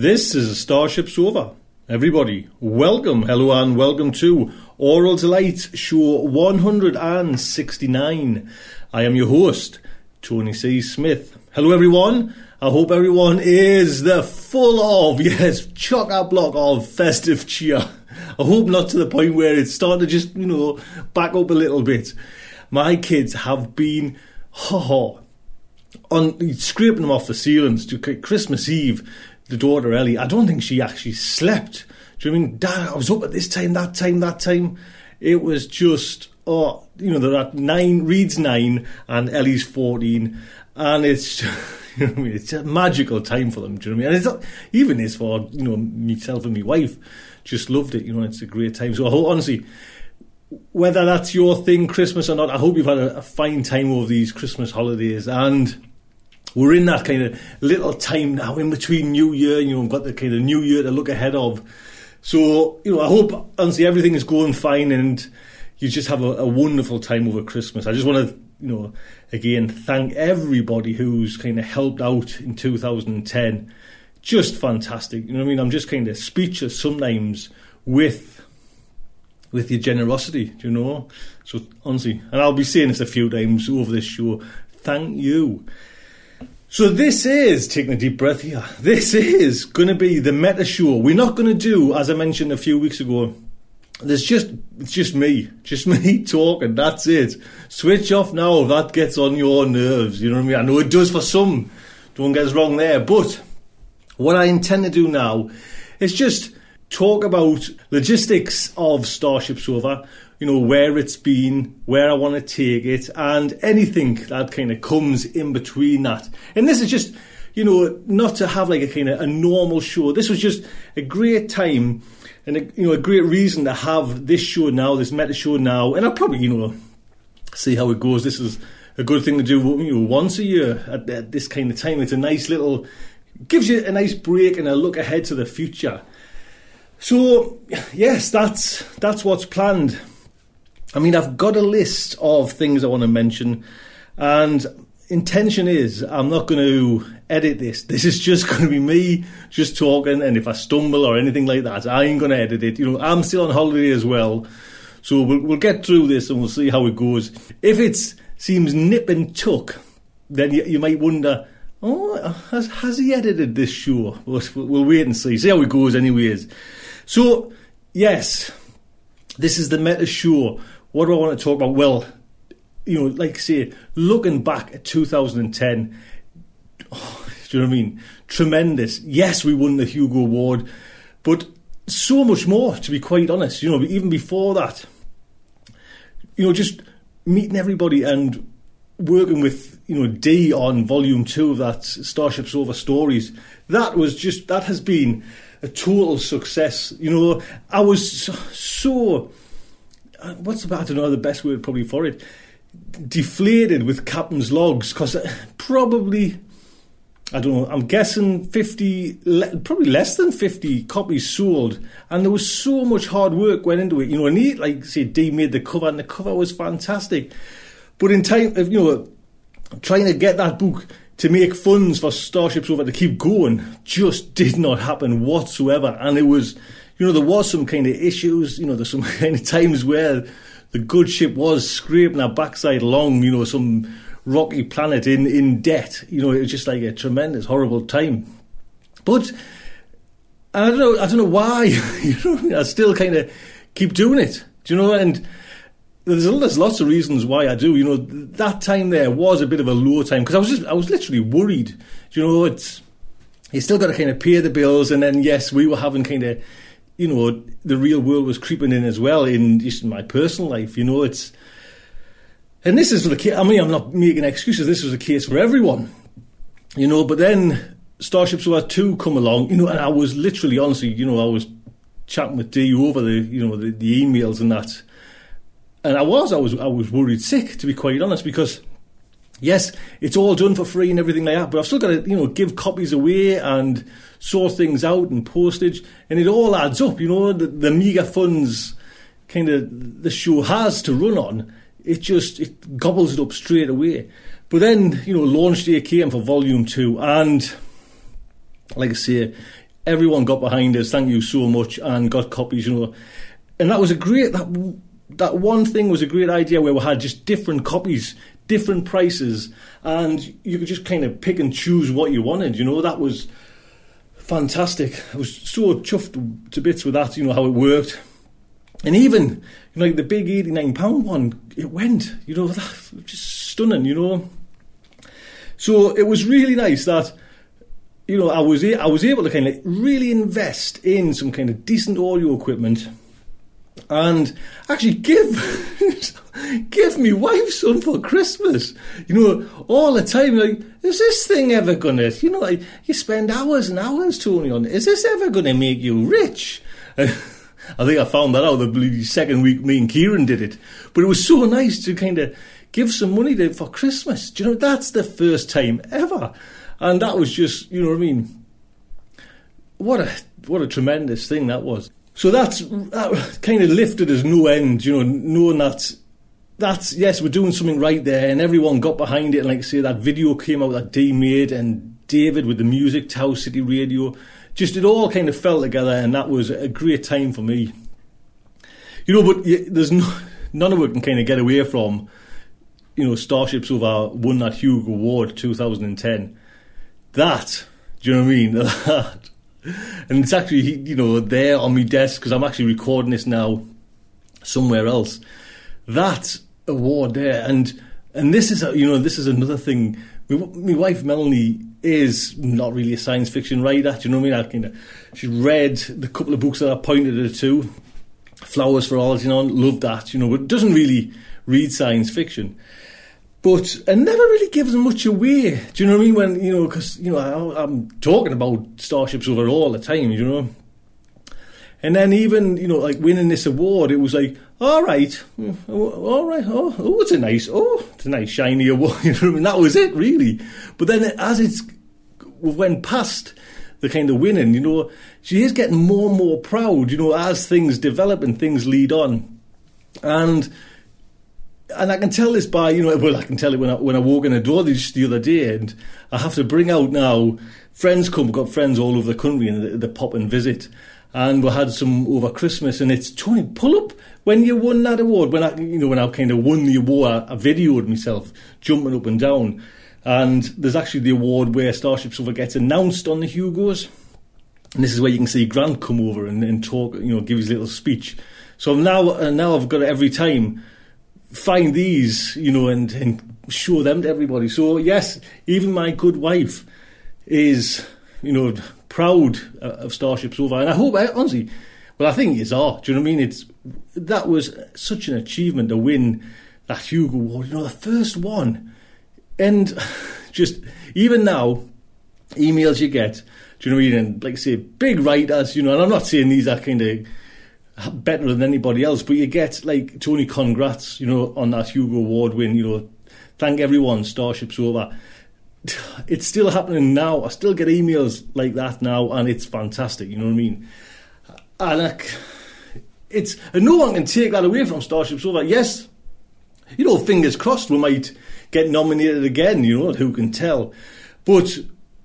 This is a Starship Sofa. Everybody, welcome, hello, and welcome to Aural Delight Show 169. I am your host, Tony C. Smith. Hello, everyone. I hope everyone is the full of, yes, chock a block of festive cheer. I hope not to the point where it's starting to just, you know, back up a little bit. My kids have been, ha ha, on scraping them off the ceilings to Christmas Eve. The daughter Ellie, I don't think she actually slept. Do you I mean, Dad? I was up at this time, that time, that time. It was just oh, you know, they're nine, Reed's nine, and Ellie's fourteen, and it's. You know I mean? It's a magical time for them. Do you know what I mean? And it's not, even is for you know myself and my wife. Just loved it. You know, it's a great time. So honestly, whether that's your thing, Christmas or not, I hope you've had a, a fine time over these Christmas holidays. And we're in that kind of little time now in between New Year. You know, we've got the kind of New Year to look ahead of. So, you know, I hope, honestly, everything is going fine and you just have a, a wonderful time over Christmas. I just want to, you know, again, thank everybody who's kind of helped out in 2010. Just fantastic. You know I mean? I'm just kind of speechless sometimes with with your generosity, you know? So honestly, and I'll be saying this a few times over this show, thank you. So this is taking a deep breath here. This is going to be the meta show. We're not going to do, as I mentioned a few weeks ago. There's just it's just me, just me talking. That's it. Switch off now. If that gets on your nerves, you know what I mean. I know it does for some. Don't get us wrong there. But what I intend to do now is just talk about logistics of Starship Sofa, you know, where it's been, where I want to take it, and anything that kind of comes in between that. And this is just, you know, not to have like a kind of a normal show. This was just a great time and a, you know a great reason to have this show now, this meta show now, and I'll probably you know see how it goes. This is a good thing to do you know once a year at, at this kind of time. It's a nice little gives you a nice break and a look ahead to the future. So yes, that's that's what's planned. I mean, I've got a list of things I want to mention, and intention is I'm not going to edit this. This is just going to be me just talking, and if I stumble or anything like that, I ain't going to edit it. You know, I'm still on holiday as well, so we'll, we'll get through this and we'll see how it goes. If it seems nip and tuck, then you, you might wonder. Oh, has, has he edited this show? We'll, we'll wait and see. See how it goes, anyways. So, yes, this is the meta show. What do I want to talk about? Well, you know, like I say, looking back at 2010, oh, do you know what I mean? Tremendous. Yes, we won the Hugo Award, but so much more, to be quite honest. You know, even before that, you know, just meeting everybody and working with you know D on volume two of that Starship Sofa stories, that was just that has been a total success. You know, I was so, so Uh, what's the I don't know the best word probably for it deflated with captain's logs because uh, probably I don't know. I'm guessing 50, le- probably less than 50 copies sold, and there was so much hard work went into it. You know, and he, like say, D made the cover, and the cover was fantastic. But in time, uh, you know, trying to get that book to make funds for Starship Sofa to keep going just did not happen whatsoever, and it was, you know, there was some kind of issues. You know, there's some kind of times where the good ship was scraping her backside along, you know, some rocky planet in, in debt. You know, it was just like a tremendous, horrible time. But I don't know, I don't know why. you know, I still kind of keep doing it. Do you know? And there's, there's lots of reasons why I do. You know, that time there was a bit of a low time because I was just, I was literally worried. Do you know, it's you still got to kind of pay the bills, and then yes, we were having kind of, you know, the real world was creeping in as well in just my personal life. You know, it's and this is for the case. I mean, I'm not making excuses. This was the case for everyone, you know. But then Starship Sofa two come along, you know, and I was literally, honestly, you know, I was chatting with D over the, you know, the, the emails and that, and I was, I was, I was worried sick to be quite honest because. Yes, it's all done for free and everything like that, but I've still got to, you know, give copies away and sort things out and postage, and it all adds up. You know, the, the meager funds kind of the show has to run on it just it gobbles it up straight away. But then you know, launch day came for volume two, and like I say, everyone got behind us. Thank you so much, and got copies. You know, and that was a great that that one thing was a great idea where we had just different copies, different prices, and you could just kind of pick and choose what you wanted. You know, that was fantastic. I was so chuffed to bits with that. You know how it worked. And even you know, like the big eighty-nine pound one, it went. You know, that just stunning. You know, so it was really nice that you know I was I was able to kind of really invest in some kind of decent audio equipment and actually give give me wife some for Christmas. You know, all the time, like, is this thing ever gonna? You know, like you spend hours and hours, Tony, on. Is this ever gonna make you rich? I think I found that out the second week me and Kieran did it. But it was so nice to kind of give some money to, for Christmas. Do you know, that's the first time ever. And that was just, you know what I mean? What a what a tremendous thing that was. So that's that kind of lifted as no end, you know, knowing that that's yes, we're doing something right there, and everyone got behind it. And like I say, that video came out that D made, and David with the music, Tau City Radio just it all kind of fell together, and that was a great time for me. You know, but there's no, none of it can kind of get away from, you know, Starship Sofa won that Hugo Award 2010. That, do you know what I mean? That. And it's actually, you know, there on my desk because I'm actually recording this now somewhere else. That award there, and and this is, a, you know, this is another thing. My, my wife Melanie is not really a science fiction writer. Do you know what I mean? I kind of, she read the couple of books that I pointed her to. Flowers for Algernon, loved that, you know, but doesn't really read science fiction. But and never really gives much away. Do you know what I mean? When you know, because you know, I, am talking about Starship Sofa all the time. You know, and then even you know, like winning this award, it was like, all right, mm, all right, oh, oh, it's a nice, oh, it's a nice shiny award. You? That was it, really. But then as it's went past the kind of winning, you know, she is getting more and more proud. You know, as things develop and things lead on, and and I can tell this by you know, well, I can tell it when I when I walk in the door just the other day, and I have to bring out now. Friends come, we've got friends all over the country, and they, they pop and visit and we had some over Christmas. And it's Tony, pull up when you won that award. When I, you know, when I kind of won the award, I, I videoed myself jumping up and down. And there's actually the award where Starship Sofa gets announced on the Hugos. And this is where you can see Grant come over and, and talk, you know, give his little speech. So now, uh, now I've got every time find these, you know, and, and show them to everybody. So yes, even my good wife is, you know, proud uh, of Starship Sofa, and I hope, honestly, well, I think it's are. Do you know what I mean? It's that was such an achievement to win that Hugo Award. You know, the first one. and just even now, emails you get, do you know what I mean? And like say, big writers, you know, and I'm not saying these are kind of better than anybody else, but you get like Tony, congrats, you know, on that Hugo Award win, you know, thank everyone, Starship Sofa. It's still happening now. I still get emails like that now, and it's fantastic. You know what I mean? And like, it's and no one can take that away from Starship Sofa. Yes, you know, fingers crossed, we might get nominated again. You know, who can tell? But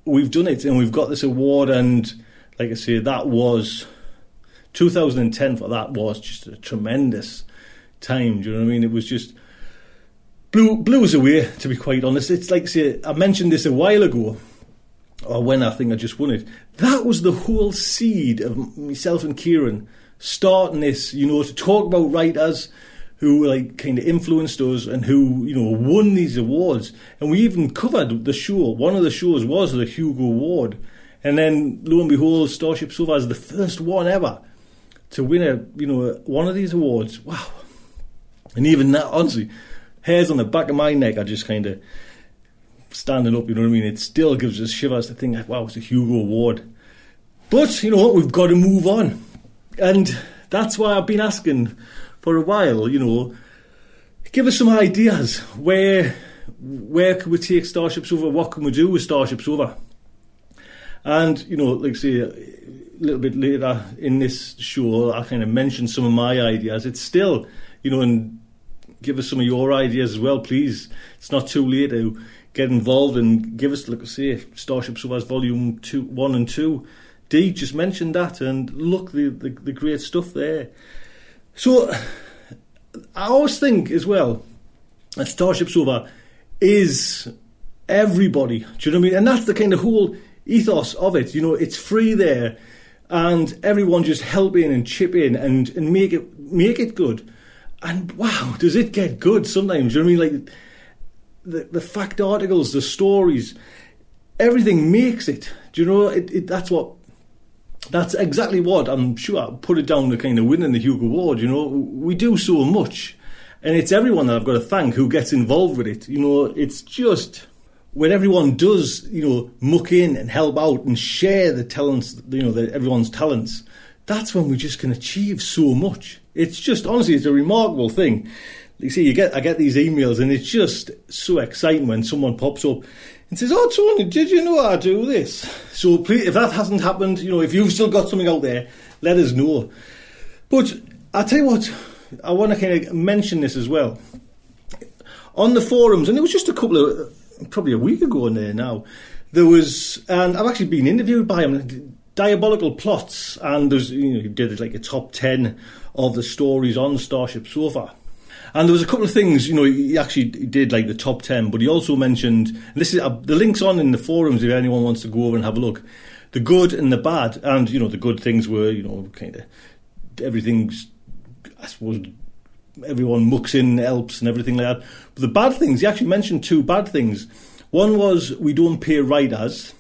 we've done it, and we've got this award. And like I say, that was 2010. For that was just a tremendous time. Do you know what I mean? It was just blew away. To be quite honest, it's like say I mentioned this a while ago, or when I think I just won it. That was the whole seed of myself and Kieran starting this. You know, to talk about writers who like kind of influenced us and who you know won these awards. And we even covered the show. One of the shows was the Hugo Award, and then lo and behold, Starship Sofa is the first one ever to win a you know one of these awards. Wow! And even that, honestly, hairs on the back of my neck are just kind of standing up. You know what I mean? It still gives us shivers to think, wow, it's a Hugo Award. But you know what? We've got to move on, and that's why I've been asking for a while. You know, give us some ideas. Where where can we take Starship Sofa? What can we do with Starship Sofa? And you know, like say a little bit later in this show, I kind of mentioned some of my ideas. It's still, you know, and give us some of your ideas as well, please. It's not too late to get involved and give us, like say, Starship Sofa's Volume Two, One and Two. Dee just mentioned that, and look, the, the, the great stuff there. So, I always think as well that Starship Sofa is everybody. Do you know what I mean? And that's the kind of whole ethos of it. You know, it's free there, and everyone just help in and chip in and, and make it make it good. And wow, does it get good sometimes? You know what I mean? Like the the fact articles, the stories, everything makes it. Do you know? It, it that's what. That's exactly what I'm sure. I put it down to kind of winning the Hugo Award. You know, we do so much, and it's everyone that I've got to thank who gets involved with it. You know, it's just when everyone does, you know, muck in and help out and share the talents, you know, the, everyone's talents. That's when we just can achieve so much. It's just honestly, it's a remarkable thing. You see, you get I get these emails, and it's just so exciting when someone pops up and says, "Oh, Tony, did you know I do this?" So please, if that hasn't happened, you know, if you've still got something out there, let us know. But I tell you what, I want to kind of mention this as well on the forums, and it was just a couple of probably a week ago in there now. There was, and I've actually been interviewed by him. Diabolical plots, and there's you know he did like a top ten of the stories on Starship Sofa. And there was a couple of things, you know, he actually did like the top 10, but he also mentioned, this is, uh, the link's on in the forums if anyone wants to go over and have a look, the good and the bad. And, you know, the good things were, you know, kind of, everything's, I suppose, everyone mucks in, helps and everything like that. But the bad things, he actually mentioned two bad things. One was we don't pay writers,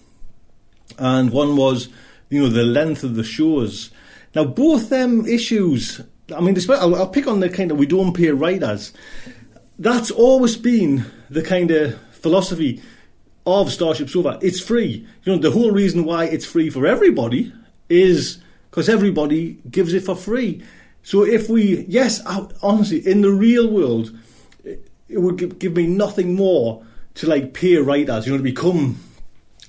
and one was, you know, the length of the shows. Now, both them issues I mean, I'll, I'll pick on the kind of we don't pay writers. That's always been the kind of philosophy of Starship Sofa. It's free. You know, the whole reason why it's free for everybody is because everybody gives it for free. So if we, yes, honestly, in the real world, it would give, give me nothing more to like pay writers, you know, to become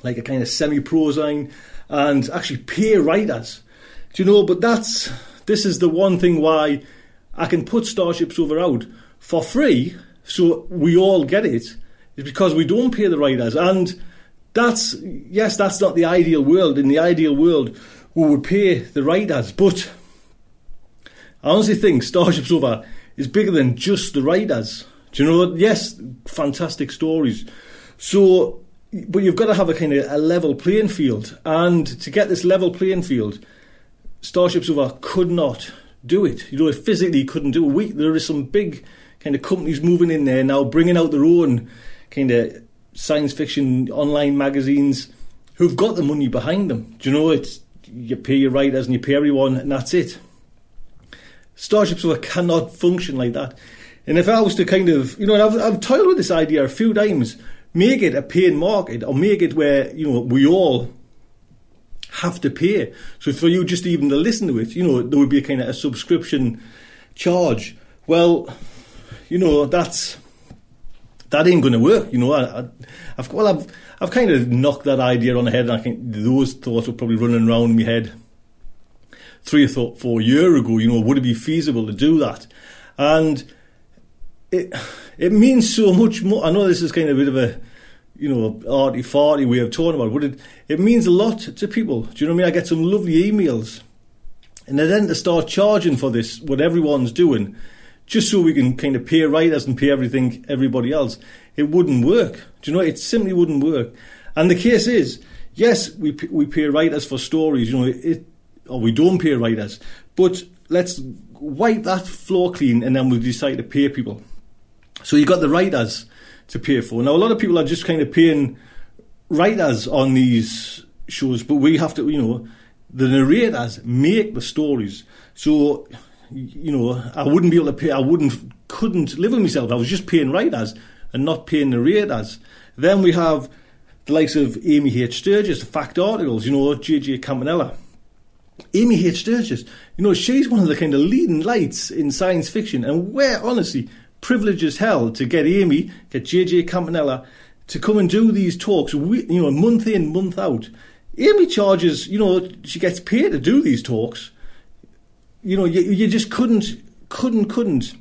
like a kind of semi-pro sign and actually pay writers. Do you know? But that's this is the one thing why I can put Starship Sofa out for free, so we all get it, is because we don't pay the writers. And that's, yes, that's not the ideal world. In the ideal world, we would pay the writers. But I honestly think Starship Sofa is bigger than just the writers. Do you know? Yes, fantastic stories. So, but you've got to have a kind of a level playing field. And to get this level playing field, Starship Sofa could not do it. You know, it physically couldn't do it. We, there is some big kind of companies moving in there now, bringing out their own kind of science fiction online magazines who've got the money behind them. Do you know, it's you pay your writers and you pay everyone, and that's it. Starship Sofa cannot function like that. And if I was to kind of, you know, I've, I've toiled with this idea a few times, make it a paying market or make it where you know we all have to pay. So for you just even to listen to it, you know, there would be a kind of a subscription charge. Well, you know, that's that ain't going to work. You know, I, have well, I've I've kind of knocked that idea on the head, and I think those thoughts were probably running around my head three or four year ago. You know, would it be feasible to do that? And it it means so much more. I know this is kind of a bit of a you know arty farty way of talking about, it, but it it means a lot to people. Do you know what I mean? I get some lovely emails, and then to start charging for this, what everyone's doing, just so we can kind of pay writers and pay everything everybody else, it wouldn't work. Do you know? It simply wouldn't work. And the case is, yes, we we pay writers for stories. You know, it or we don't pay writers, but let's wipe that floor clean, and then we'll decide to pay people. So you got the writers to pay for. Now a lot of people are just kind of paying writers on these shows, but we have to, you know, the narrators make the stories. So, you know, I wouldn't be able to pay. I wouldn't, couldn't live with myself. I was just paying writers and not paying narrators. Then we have the likes of Amy H. Sturgis, the fact articles. You know, J.J. Campanella. Amy H. Sturgis, you know, she's one of the kind of leading lights in science fiction, and where honestly privilege as hell to get Amy, get JJ Campanella to come and do these talks, you know, month in, month out. Amy charges, you know, she gets paid to do these talks. You know, you, you just couldn't, couldn't, couldn't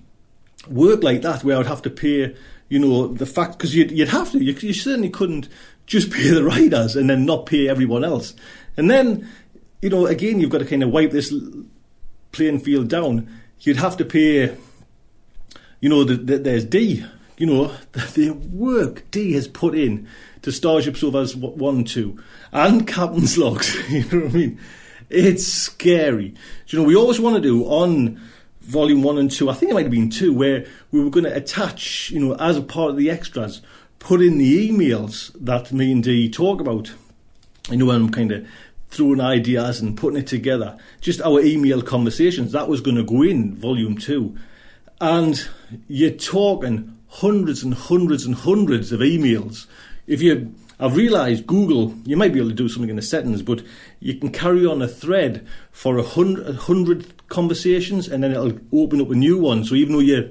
work like that where I'd have to pay, you know, the fact, because you'd, you'd have to, you, you certainly couldn't just pay the writers and then not pay everyone else. And then, you know, again, you've got to kind of wipe this playing field down. You'd have to pay you know, the, the, there's D. You know, the, the, work D has put in to Starship Sofa's 1 2 and Captain's Logs. you know what I mean? It's scary. Do you know, we always want to do on volume 1 and 2, I think it might have been 2, where we were going to attach, you know, as a part of the extras, put in the emails that me and D talk about. You know, I'm kind of throwing ideas and putting it together. Just our email conversations. That was going to go in volume 2 and you're talking hundreds and hundreds and hundreds of emails. If you, I've realised Google, you might be able to do something in the settings, but you can carry on a thread for a hundred, a hundred conversations, and then it'll open up a new one. So even though you're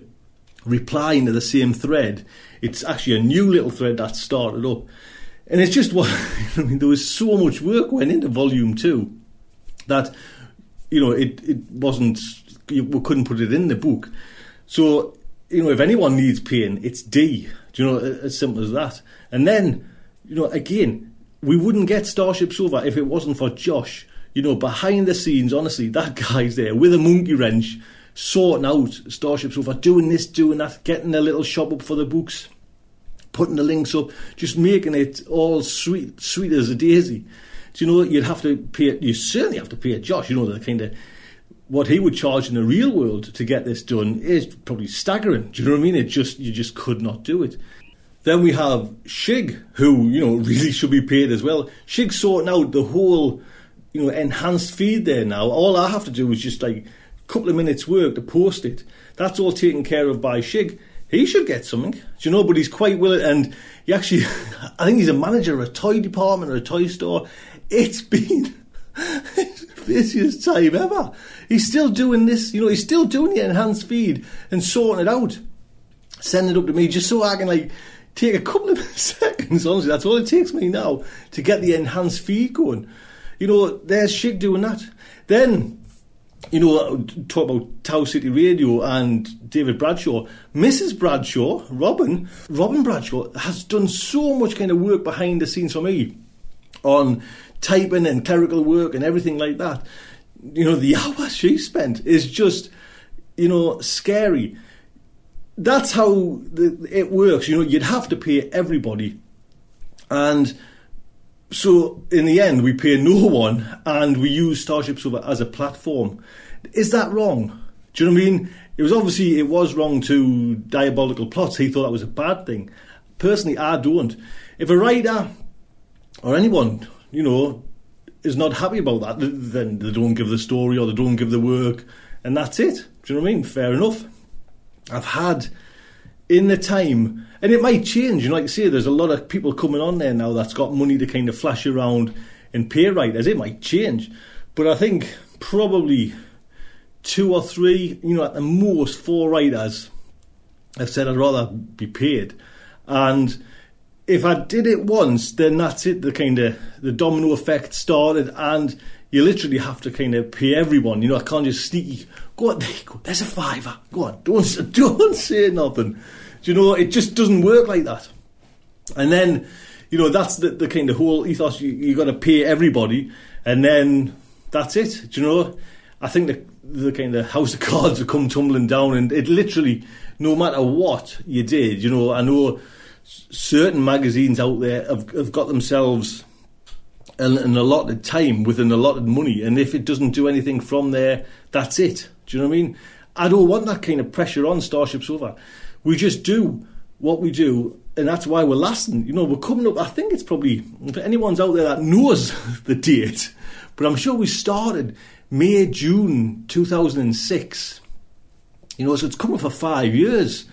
replying to the same thread, it's actually a new little thread that's started up. And it's just what I mean. There was so much work went into Volume Two that you know it it wasn't we couldn't put it in the book. So, you know, if anyone needs pain, it's D. Do you know, as simple as that. And then, you know, again, we wouldn't get Starship Sofa if it wasn't for Josh. You know, behind the scenes, honestly, that guy's there with a monkey wrench, sorting out Starship Sofa, doing this, doing that, getting a little shop up for the books, putting the links up, just making it all sweet, sweet as a daisy. Do you know, you'd have to pay, you certainly have to pay Josh, you know, the kind of what he would charge in the real world to get this done is probably staggering. Do you know what I mean? It just you just could not do it. Then we have Shig, who you know really should be paid as well. Shig's sorting out the whole you know enhanced feed there now. All I have to do is just like a couple of minutes work to post it. That's all taken care of by Shig. He should get something, do you know? But he's quite willing, and he actually, I think he's a manager of a toy department or a toy store. It's been busiest time ever. He's still doing this, you know, he's still doing the enhanced feed and sorting it out. Sending it up to me just so I can like take a couple of seconds, honestly, that's all it takes me now to get the enhanced feed going. You know, there's Shig doing that. Then, you know, talk about Tau City Radio and David Bradshaw. Mrs. Bradshaw, Robin, Robin Bradshaw has done so much kind of work behind the scenes for me on typing and clerical work and everything like that. You know, the hours she spent is just, you know, scary. That's how the, it works. You know, you'd have to pay everybody. And so in the end, we pay no one and we use Starship Sofa as a platform. Is that wrong? Do you know what I mean? It was obviously it was wrong to diabolical plots. He thought that was a bad thing. Personally, I don't. If a writer or anyone you know, is not happy about that, then they don't give the story or they don't give the work, and that's it. Do you know what I mean? Fair enough. I've had in the time, and it might change. You know, like I say, there's a lot of people coming on there now that's got money to kind of flash around and pay writers. It might change, but I think probably two or three, you know, at the most four writers have said I'd rather be paid, and if I did it once, then that's it. The kind of the domino effect started, and you literally have to kind of pay everyone. You know, I can't just sneaky go on. There's a fiver. Go on. Don't don't say nothing. Do you know? It just doesn't work like that. And then, you know, that's the, the kind of whole ethos. You you got to pay everybody, and then that's it. Do you know? I think the the kind of house of cards will come tumbling down, and it literally, no matter what you did, you know, I know certain magazines out there have, have got themselves an, an allotted time with an allotted money, and if it doesn't do anything from there, that's it. Do you know what I mean? I don't want that kind of pressure on Starship Sofa. We just do what we do, and that's why we're lasting. You know, we're coming up. I think it's probably if anyone's out there that knows the date, but I'm sure we started May June 2006. You know, so it's coming for five years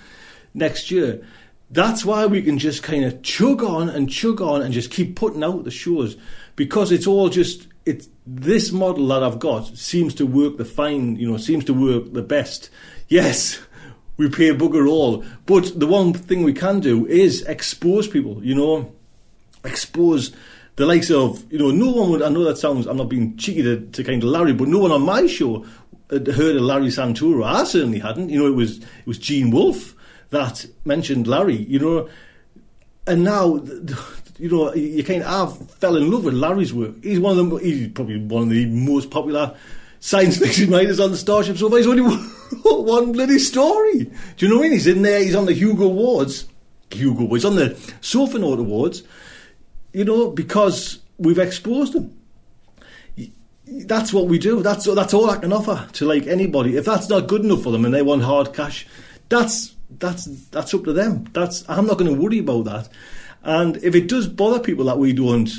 next year. That's why we can just kind of chug on and chug on and just keep putting out the shows because it's all just it's this model that I've got seems to work the fine, you know, seems to work the best. Yes, we pay bugger all, but the one thing we can do is expose people, you know, expose the likes of, you know, no one would, I know that sounds, I'm not being cheeky to, to kind of Larry, but no one on my show had heard of Larry Santoro. I certainly hadn't. You know, it was, it was Gene Wolfe that mentioned Larry, you know, and now, you know, you kind of I fell in love with Larry's work. He's one of the, he's probably one of the most popular science fiction writers on the Starship so. He's only one bloody story. Do you know what I mean? He's in there, he's on the Hugo Awards. Hugo Awards, on the Sofanaut Awards, you know, because we've exposed him. That's what we do. That's that's all I can offer to like anybody. If that's not good enough for them and they want hard cash, that's that's that's up to them. That's I'm not going to worry about that. And if it does bother people that we don't,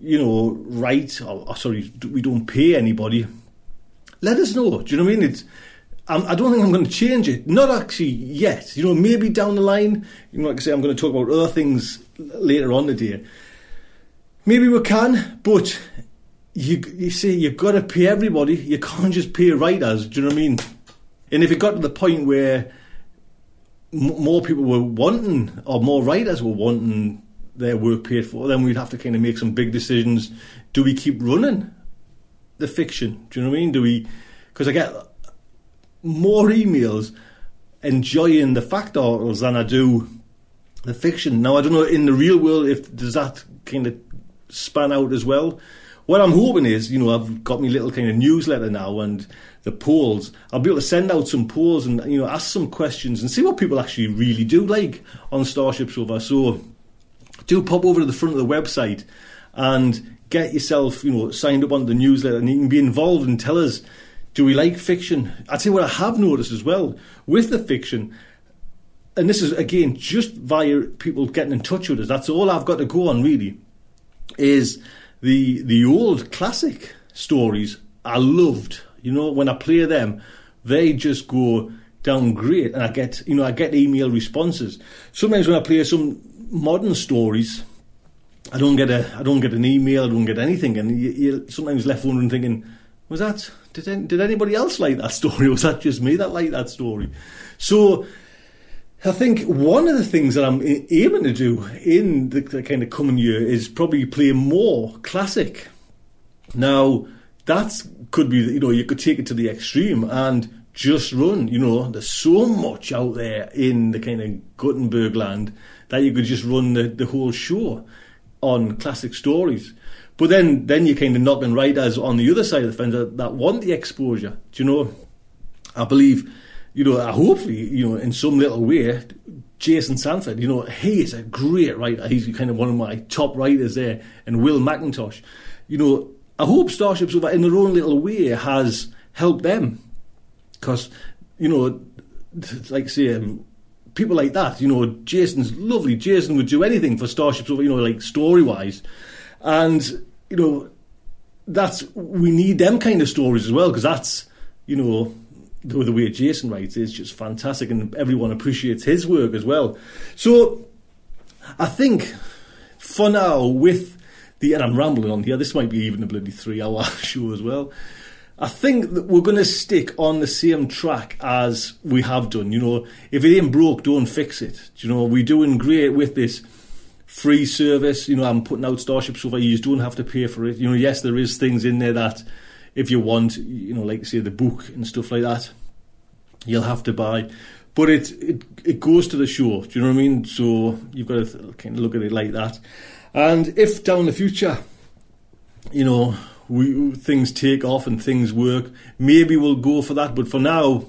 you know, write or, or sorry, we don't pay anybody, let us know. Do you know what I mean? It's I'm, I do not think I'm going to change it. Not actually yet. You know, maybe down the line. You know, like I say, I'm going to talk about other things later on today. Maybe we can, but you you see, you've got to pay everybody. You can't just pay writers. Do you know what I mean? And if it got to the point where more people were wanting, or more writers were wanting their work paid for, then we'd have to kind of make some big decisions. Do we keep running the fiction? Do you know what I mean? Do we? Because I get more emails enjoying the fact articles than I do the fiction. Now I don't know in the real world if does that kind of span out as well. What I'm hoping is, you know, I've got my little kind of newsletter now, and the polls. I'll be able to send out some polls and you know ask some questions and see what people actually really do like on Starship Sofa. So do pop over to the front of the website and get yourself you know signed up on the newsletter and you can be involved and tell us do we like fiction. I'd say what I have noticed as well with the fiction. And this is again just via people getting in touch with us. That's all I've got to go on really. Is the the old classic stories I loved you know, when I play them, they just go down great, and I get you know I get email responses. Sometimes when I play some modern stories, I don't get a I don't get an email, I don't get anything, and you, you're sometimes left wondering, thinking, was that did did anybody else like that story? Was that just me that liked that story? So. I think one of the things that I'm aiming to do in the, the kind of coming year is probably play more classic. Now, that could be, you know, you could take it to the extreme and just run. You know, there's so much out there in the kind of Gutenberg land that you could just run the, the whole show on classic stories. But then, then you're kind of knocking writers on the other side of the fence that, that want the exposure. Do you know? I believe, you know, hopefully, you know, in some little way, Jason Sanford, you know, he is a great writer. He's kind of one of my top writers there, and Will McIntosh. You know, I hope Starship Sofa, in their own little way, has helped them. Because, you know, like say, um, people like that, you know, Jason's lovely. Jason would do anything for Starship Sofa, you know, like story wise. And, you know, that's, we need them kind of stories as well, because that's, you know, the, the way Jason writes is just fantastic, and everyone appreciates his work as well. So I think for now, with and I'm rambling on here. This might be even a bloody three-hour show as well. I think that we're going to stick on the same track as we have done. You know, if it ain't broke, don't fix it. You know, we're doing great with this free service. You know, I'm putting out Starship Sofa. You just don't have to pay for it. You know, yes, there is things in there that if you want, you know, like say the book and stuff like that, you'll have to buy. But it it it goes to the show. Do you know what I mean? So you've got to kind of look at it like that. And if down the future, you know, we things take off and things work, maybe we'll go for that. But for now,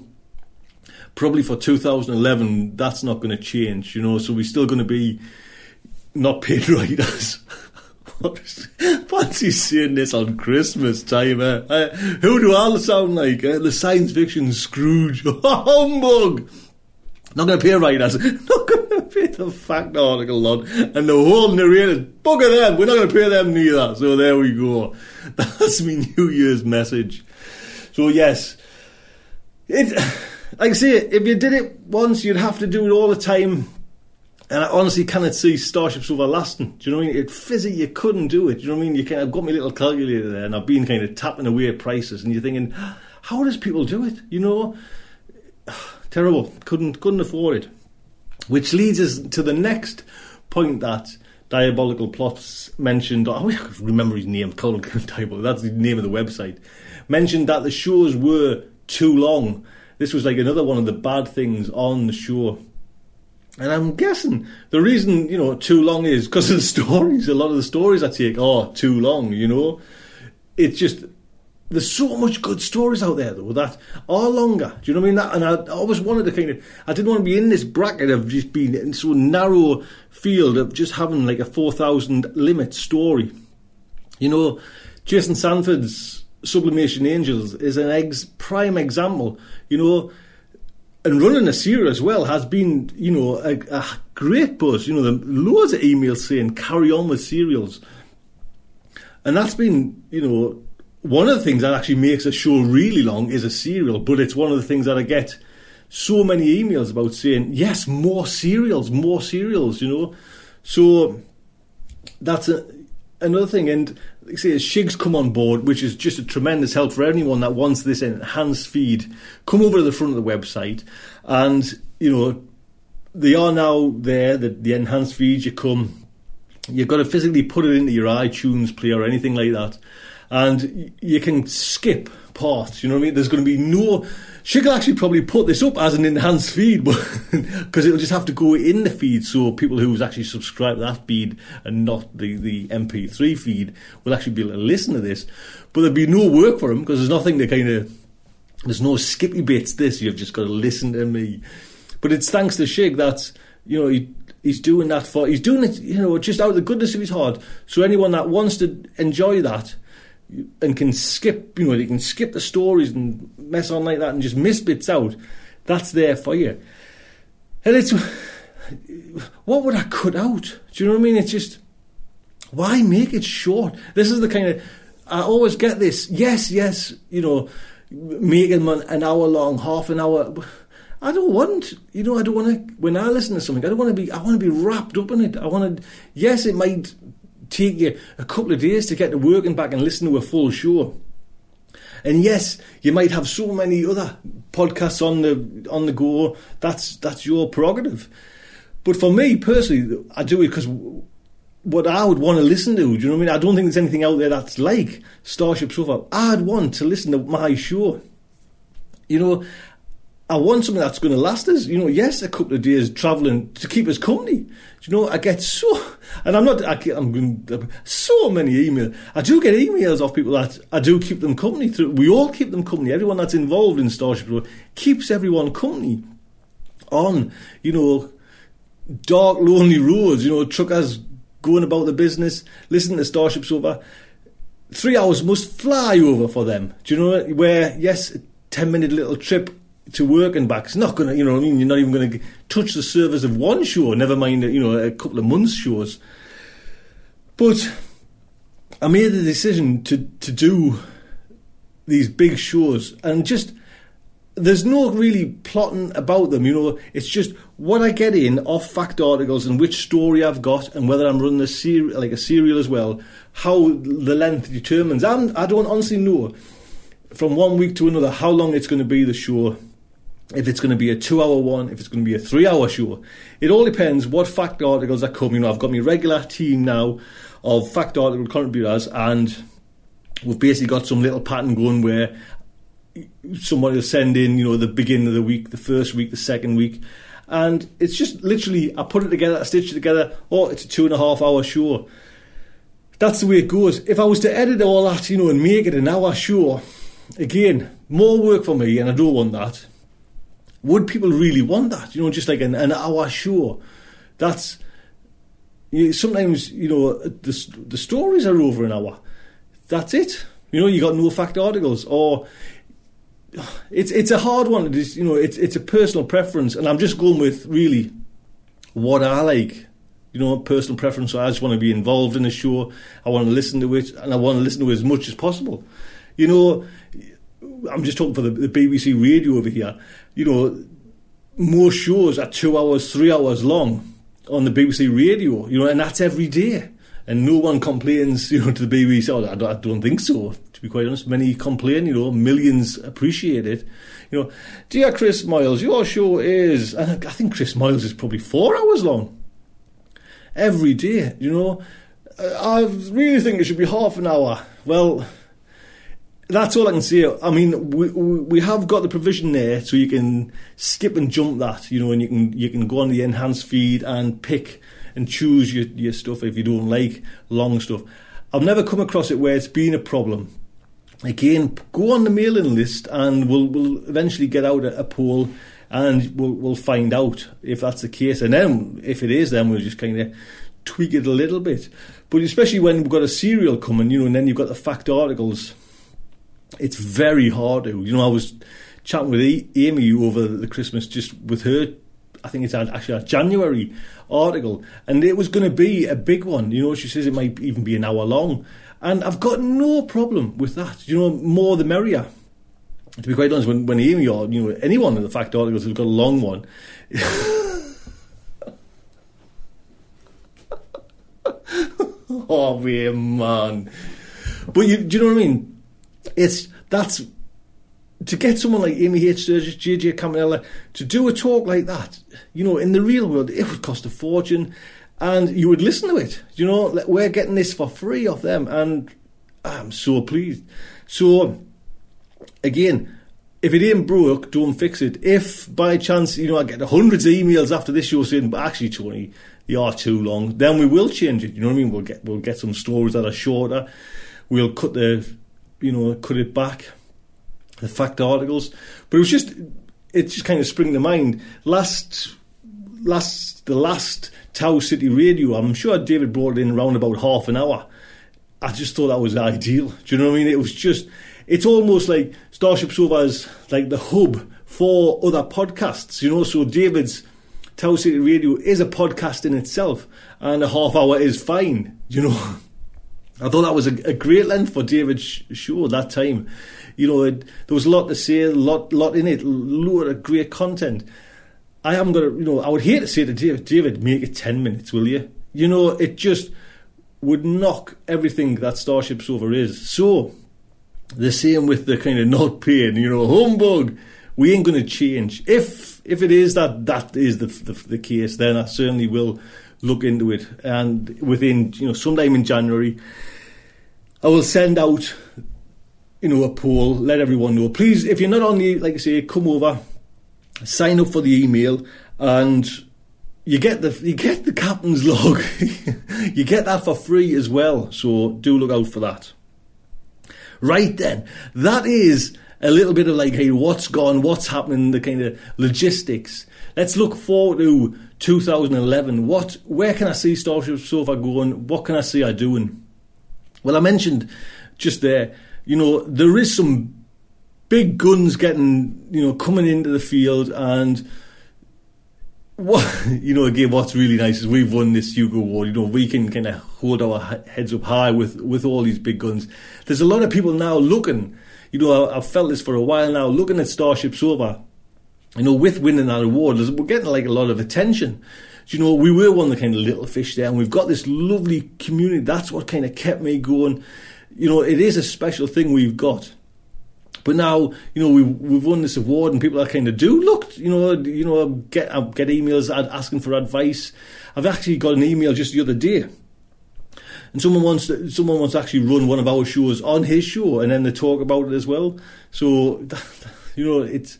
probably for 2011, that's not going to change. You know, so we're still going to be not paid writers. Fancy seeing this on Christmas time, eh? Uh, who do I sound like? Uh, the science fiction Scrooge. Humbug! Not going to pay writers. Not going to pay the fact article lot. And the whole narrator, bugger them. We're not going to pay them neither. So there we go. That's my New Year's message. So yes, it. Like I say, if you did it once, you'd have to do it all the time. And I honestly cannot see Starship lasting. Do you know what I mean? It physically, you couldn't do it. Do you know what I mean? You kind of got my little calculator there, and I've been kind of tapping away at prices, and you're thinking, how does people do it? You know, terrible. Couldn't couldn't afford it. Which leads us to the next point that Diabolical Plots mentioned. Oh, I remember his name. Colin Diabolical. That's the name of the website. Mentioned that the shows were too long. This was like another one of the bad things on the show. And I'm guessing the reason, you know, too long is because of the stories. A lot of the stories I take are too long, you know. It's just there's so much good stories out there though that are longer. Do you know what I mean? That, and I always wanted to kind of, I didn't want to be in this bracket of just being in so narrow field of just having like a four thousand limit story. You know, Jason Sanford's Sublimation Angels is an ex prime example. You know, and running a series as well has been, you know, a, a great buzz. You know, the loads of emails saying carry on with serials, and that's been, you know one of the things that actually makes a show really long is a serial, but it's one of the things that I get so many emails about saying, yes, more serials, more serials, you know. So that's a, another thing. And like I say, Shig's come on board, which is just a tremendous help for anyone that wants this enhanced feed. Come over to the front of the website, and you know they are now there. The, the enhanced feeds you come, you've got to physically put it into your iTunes player or anything like that and you can skip parts. You know what I mean? There's going to be no. She could actually probably put this up as an enhanced feed, because it'll just have to go in the feed. So people who's actually subscribed to that feed and not the the MP3 feed will actually be able to listen to this. But there'll be no work for them because there's nothing to kind of. There's no skippy bits. This you've just got to listen to me. But it's thanks to Shig that you know he he's doing that for he's doing it you know just out of the goodness of his heart so anyone that wants to enjoy that and can skip, you know, they can skip the stories and mess on like that and just miss bits out. That's there for you. And it's what would I cut out? Do you know what I mean? It's just why make it short? This is the kind of I always get this. Yes, yes, you know, making an hour long, half an hour. I don't want, you know, I don't want to. When I listen to something, I don't want to be. I want to be wrapped up in it. I want to. Yes, it might take you a couple of days to get to work and back and listen to a full show. And yes, you might have so many other podcasts on the on the go. That's that's your prerogative. But for me personally, I do it because what I would want to listen to. Do you know what I mean? I don't think there's anything out there that's like Starship Sofa. I'd want to listen to my show. You know, I want something that's going to last us. You know, yes, a couple of days travelling to keep us company. You know, I get so, and I'm not, I, am going so many emails. I do get emails off people that I do keep them company through. We all keep them company. Everyone that's involved in Starship keeps everyone company on, you know, dark, lonely roads. You know, truckers going about the business, listening to Starship Sofa. Three hours must fly over for them. Do you know where? Yes, ten minute little trip to work and back. It's not going to, you know, I mean, you're not even going to touch the surface of one show. Never mind, you know, a couple of months shows. But I made the decision to to do these big shows and just there's no really plotting about them, you know. It's just what I get in off fact articles and which story I've got and whether I'm running a ser- like a serial as well. How the length determines. I'm, I don't honestly know from one week to another how long it's going to be the show. If it's going to be a two-hour one, if it's going to be a three-hour show, it all depends what fact articles are coming. You know, I've got my regular team now of fact article contributors, and we've basically got some little pattern going where somebody will send in, you know, the beginning of the week, the first week, the second week. And it's just literally, I put it together, I stitch it together. Oh, it's a two and a half hour show. That's the way it goes. If I was to edit all that, you know, and make it an hour show, again, more work for me, and I don't want that. Would people really want that? You know, just like an, an hour show. That's you, sometimes you know the the stories are over an hour. That's it. You know, you got no fact articles, or it's it's a hard one. It is, you know, it's it's a personal preference, and I'm just going with really what I like. You know, personal preference. So I just want to be involved in the show. I want to listen to it, and I want to listen to it as much as possible. You know, I'm just talking for the, the BBC radio over here. You know, most shows are two hours, three hours long on the BBC radio. You know, and that's every day and no one complains, you know, to the BBC. Oh, I don't, I don't think so. To be quite honest, many complain. You know, millions appreciate it. You know, dear Chris Moyles, your show is. I think Chris Moyles is probably four hours long. Every day, you know. Uh, I really think it should be half an hour. Well, that's all I can say. I mean, we we have got the provision there, so you can skip and jump that, you know, and you can you can go on the enhanced feed and pick and choose your, your stuff if you don't like long stuff. I've never come across it where it's been a problem. Again, go on the mailing list and we'll, we'll eventually get out a, a poll and we'll, we'll find out if that's the case. And then, if it is, then we'll just kind of tweak it a little bit. But especially when we've got a serial coming, you know, and then you've got the fact articles, it's very hard to. You know, I was chatting with Amy over the Christmas just with her I think it's actually a January article, and it was going to be a big one. You know, she says it might even be an hour long, and I've got no problem with that. You know, more the merrier. To be quite honest, when when Amy or you know anyone in the fact articles has got a long one. oh man, but you, do you know what I mean? It's that's to get someone like Amy H. Sturgis, JJ Campanella, to do a talk like that, you know, in the real world, it would cost a fortune, and you would listen to it. You know, we're getting this for free off them, and I'm so pleased. So, again, if it ain't broke, don't fix it. If by chance, you know, I get hundreds of emails after this show saying, but actually, Tony, you are too long, then we will change it. You know what I mean? We'll get we'll get some stories that are shorter. We'll cut the, you know, cut it back the fact articles. But it was just it just kind of spring to mind. Last last the last Tow City Radio, I'm sure David brought it in around about half an hour. I just thought that was ideal. Do you know what I mean? It was just it's almost like Starship Sofa's like the hub for other podcasts, you know. So David's Tow City Radio is a podcast in itself, and a half hour is fine, you know. I thought that was a, a great length for David's show at that time you know, it, there was a lot to say, a lot, lot in it, a lot of great content. I haven't got, to, you know, I would hate to say to David, David, make it ten minutes, will you? You know, it just would knock everything that Starship Sofa is. So, the same with the kind of not paying, you know, humbug. We ain't going to change. If if it is that that is the, the the case, then I certainly will look into it. And within you know sometime in January, I will send out you know, a poll, let everyone know. Please, if you're not on the, like I say, come over, sign up for the email, and you get the you get the captain's log. you get that for free as well. So do look out for that. Right then, that is a little bit of like, hey, what's gone, what's happening, the kind of logistics. Let's look forward to 2011. What, where can I see Starship Sofa going? What can I see I doing? Well, I mentioned just there you know, there is some big guns getting, you know, coming into the field and what you know again what's really nice is we've won this Hugo Award you know we can kind of hold our heads up high with with all these big guns there's a lot of people now looking you know, I, I've felt this for a while now, looking at Starship Sofa, you know, with winning that award, we're getting like a lot of attention. Do you know, we were one of the kind of little fish there, and we've got this lovely community. That's what kind of kept me going. You know, it is a special thing we've got. But now, you know, we, we've won this award, and people are kind of do look, you know, you know, get I get emails asking for advice. I've actually got an email just the other day, and someone wants to, someone wants to actually run one of our shows on his show, and then they talk about it as well. So, you know, it's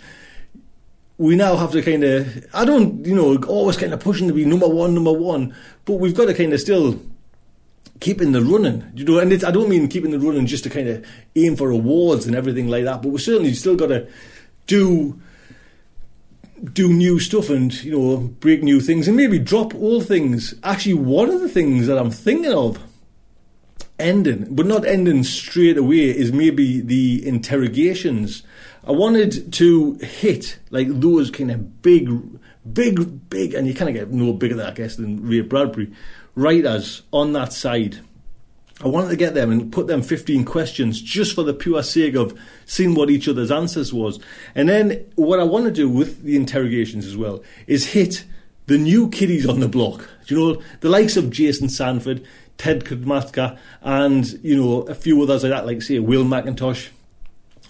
we now have to kind of I don't, you know, always kind of pushing to be number one, number one, but we've got to kind of still keeping the running, you know, and I don't mean keeping the running just to kind of aim for awards and everything like that, but we certainly still got to do do new stuff and you know break new things and maybe drop old things. Actually, one of the things that I'm thinking of ending, but not ending straight away, is maybe the interrogations. I wanted to hit like those kind of big, big, big, and you kind of get no bigger than I guess than Ray Bradbury writers on that side. I wanted to get them and put them 15 questions just for the pure sake of seeing what each other's answers was. And then what I want to do with the interrogations as well is hit the new kiddies on the block. Do you know, the likes of Jason Sanford, Ted Kosmatka, and, you know, a few others like that, like, say, Will McIntosh.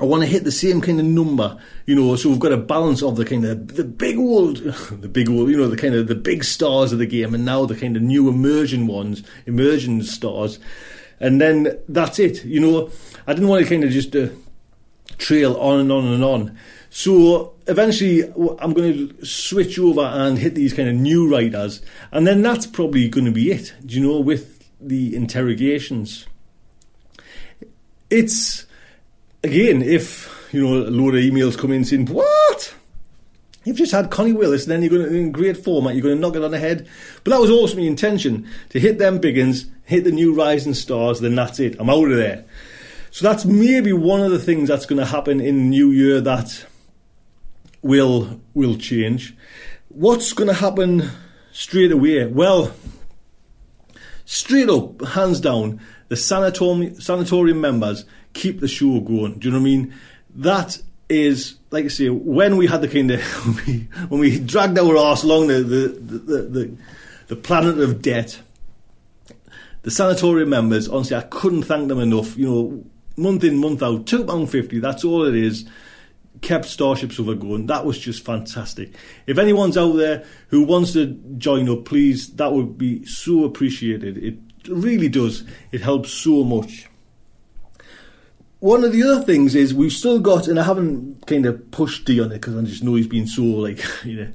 I want to hit the same kind of number, you know. So we've got a balance of the kind of the big old, the big old, you know, the kind of the big stars of the game, and now the kind of new emerging ones, emerging stars, and then that's it. You know, I didn't want to kind of just uh, trail on and on and on. So eventually, I'm going to switch over and hit these kind of new writers, and then that's probably going to be it. You know, with the interrogations, it's again, if you know a load of emails come in saying, "What? You've just had Connie Willis, and then you're going to in great format, you're going to knock it on the head." But that was also my intention to hit them biggins, hit the new rising stars. Then that's it. I'm out of there. So that's maybe one of the things that's going to happen in the new year that will will change. What's going to happen straight away? Well, straight up, hands down, the sanatorium, sanatorium members keep the show going. Do you know what I mean? That is, like I say, when we had the kind of when we dragged our ass along the the, the, the, the planet of debt. The sanatorium members, honestly, I couldn't thank them enough. You know, month in, month out, two pound fifty. That's all it is. Kept Starship Sofa going. That was just fantastic. If anyone's out there who wants to join up, please, that would be so appreciated. It really does. It helps so much one of the other things is we've still got, and I haven't kind of pushed D on it because I just know he's been so like you know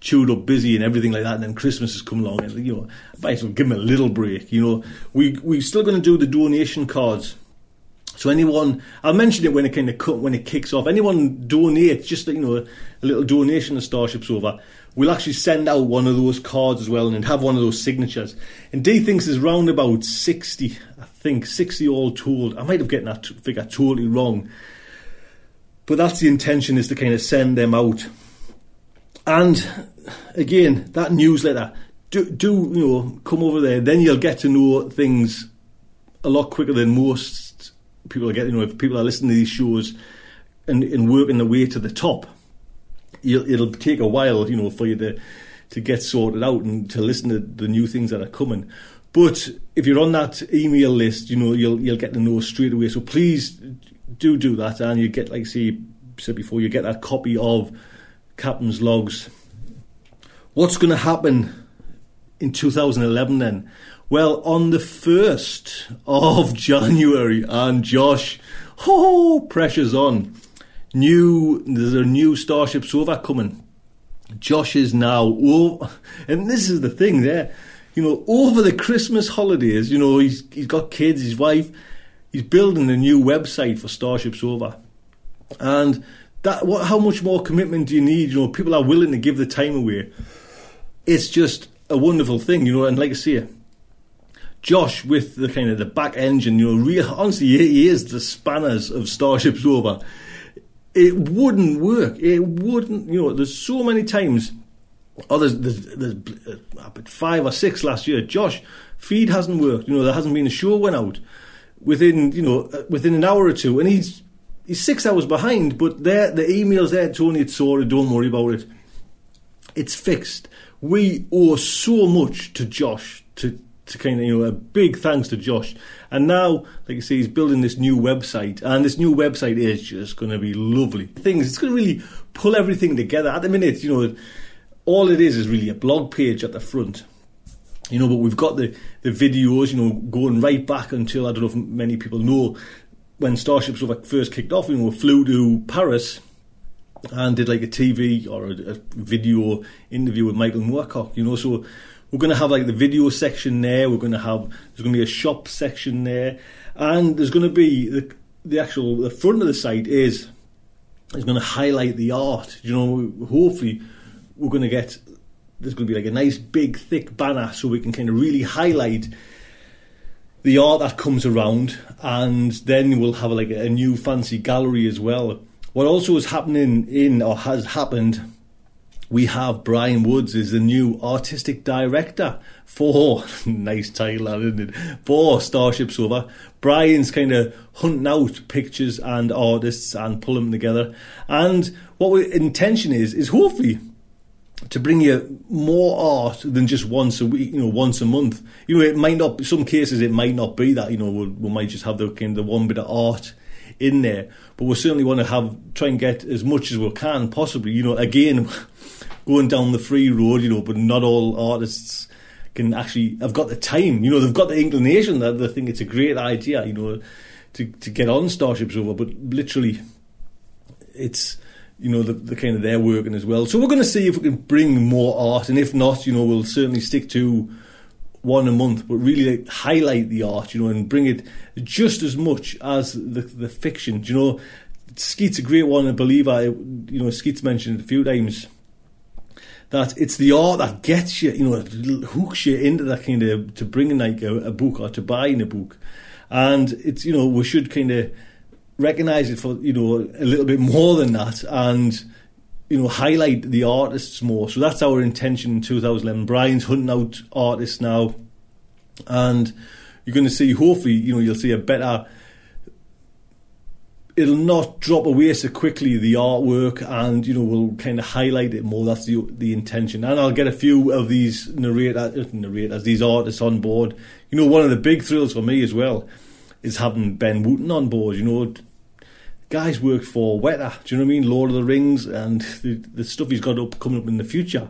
chewed up, busy, and everything like that. And then Christmas has come along, and you know, I might as well give him a little break. You know, we we're still going to do the donation cards. So anyone, I'll mention it when it kind of when it kicks off. Anyone donate, just you know, a little donation to Starship Sofa. we'll actually send out one of those cards as well and have one of those signatures. And D thinks there's round about 60, I think, 60 all told. I might have gotten that figure totally wrong. But that's the intention is to kind of send them out. And again, that newsletter, do, do you know, come over there, then you'll get to know things a lot quicker than most people are getting. You know, if people are listening to these shows and, and working their way to the top it'll take a while, you know, for you to to get sorted out and to listen to the new things that are coming. But if you're on that email list, you know you'll you'll get to know straight away. So please do do that, and you get like see said before, you get that copy of Captain's logs. What's going to happen in 2011 then? Well, on the 1st of January, and Josh, oh, pressure's on new there's a new Starship Sofa coming. Josh is now over, and this is the thing there. You know, over the Christmas holidays, you know, he's he's got kids, his wife, he's building a new website for Starship Sofa, and that what how much more commitment do you need? You know, people are willing to give the time away. It's just a wonderful thing, you know, and like I say, Josh with the kind of the back engine, you know, real honestly, he is the spanners of Starship Sofa it wouldn't work. It wouldn't, you know, there's so many times. Oh, there's, there's, there's uh, five or six last year. Josh, feed hasn't worked. You know, there hasn't been a show went out within, you know, uh, within an hour or two, and he's he's six hours behind, but there the emails there, Tony, it's sorted. Don't worry about it. It's fixed. We owe so much to Josh to to kind of you know a big thanks to Josh. And now, like I say, he's building this new website, and this new website is just going to be lovely. Things it's going to really pull everything together. At the minute, you know, all it is is really a blog page at the front. You know, but we've got the, the videos, you know, going right back until I don't know if many people know when Starship Sofa first kicked off. You know, we flew to Paris and did like a TV or a, a video interview with Michael Moorcock. You know, so we're going to have like the video section there. We're going to have there's going to be a shop section there, and there's going to be the the actual the front of the site is is going to highlight the art. You know, hopefully we're going to get there's going to be like a nice big thick banner so we can kind of really highlight the art that comes around, and then we'll have like a new fancy gallery as well. What also is happening in or has happened we have Brian Woods as the new artistic director for nice title, isn't it? For Starship Sofa. Brian's kind of hunting out pictures and artists and pulling them together. And what our intention is is hopefully to bring you more art than just once a week, you know, once a month. You know, it might not. Some cases it might not be that. You know, we'll, we might just have the kind of the one bit of art in there, but we certainly want to have try and get as much as we can possibly. You know, again going down the free road, you know, but not all artists can actually have got the time. You know, they've got the inclination that they think it's a great idea, you know, to, to get on Starship Sofa, but literally it's you know the, the kind of they're working as well. So we're going to see if we can bring more art, and if not, you know, we'll certainly stick to one a month, but really like, highlight the art, you know, and bring it just as much as the the fiction. You know, Skeet's a great one. I believe I, you know, Skeet's mentioned a few times that it's the art that gets you, you know, hooks you into that kind of to bring in like a, a book or to buying a book, and it's you know we should kind of recognize it for you know a little bit more than that and you know highlight the artists more. So that's our intention in 2011. Brian's hunting out artists now, and you're going to see hopefully you know you'll see a better it'll not drop away so quickly the artwork and you know we'll kind of highlight it more that's the the intention and I'll get a few of these narrators uh, narrators these artists on board you know one of the big thrills for me as well is having Ben Wootten on board you know guys worked for Weta do you know what I mean Lord of the Rings and the, the stuff he's got up coming up in the future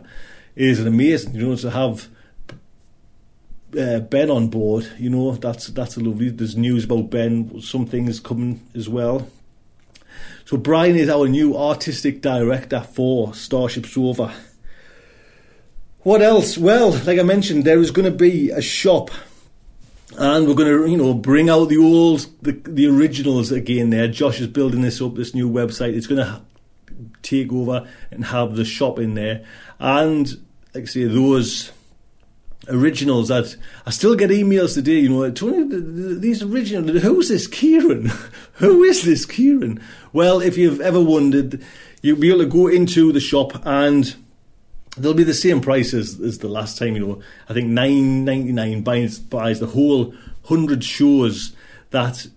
is amazing you know to have uh, Ben on board, you know that's that's a lovely. There's news about Ben. Some things coming as well. So Brian is our new artistic director for Starship Sofa. What else? Well, like I mentioned, there is going to be a shop, and we're going to, you know, bring out the old, the the originals again. There, Josh is building this up, this new website. It's going to take over and have the shop in there, and like I say, those originals that I still get emails today. You know, Tony, these originals. Who's this Kieran? Who is this Kieran? Well, if you've ever wondered, you'll be able to go into the shop and they'll be the same price as, as the last time. You know, I think nine ninety nine buys buys the whole hundred shows that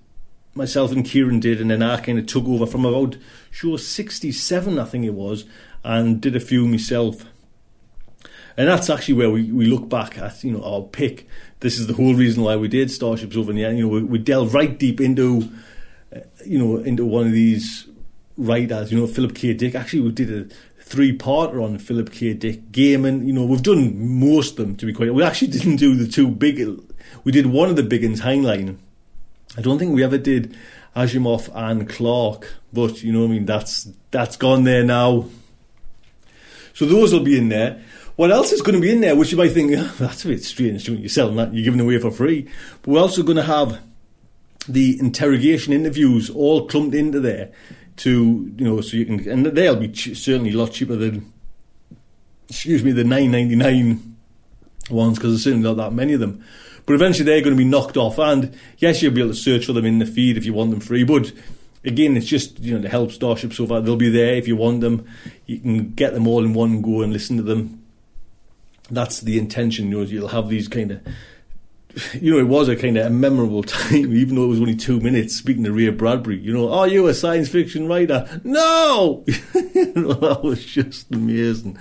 myself and Kieran did, and then I kind of took over from about show sixty seven, I think it was, and did a few myself. And that's actually where we, we look back at, you know, our pick. This is the whole reason why we did Starship Sofa the end. You know, we, we delved right deep into uh, you know, into one of these writers, you know, Philip K. Dick. Actually, we did a three-parter on Philip K. Dick. Gaiman, you know, we've done most of them, to be quite... We actually didn't do the two big... We did one of the big ones, Heinlein. I don't think we ever did Asimov and Clarke, but, you know I mean, that's that's gone there now. So those will be in there. What else is going to be in there, which you might think, oh, that's a bit strange, you're selling that, you're giving away for free. But we're also going to have the interrogation interviews all clumped into there to you know so you can and they'll be ch- certainly a lot cheaper than excuse me the 9.99 ones because there's certainly not that many of them. But eventually they're going to be knocked off and yes you'll be able to search for them in the feed if you want them free but again it's just you know to help Starship Sofa they'll be there if you want them. You can get them all in one go and listen to them. That's the intention you know you'll have these kind of you know, it was a kind of a memorable time, even though it was only two minutes. Speaking to Ray Bradbury, you know, are you a science fiction writer? No, you know, that was just amazing.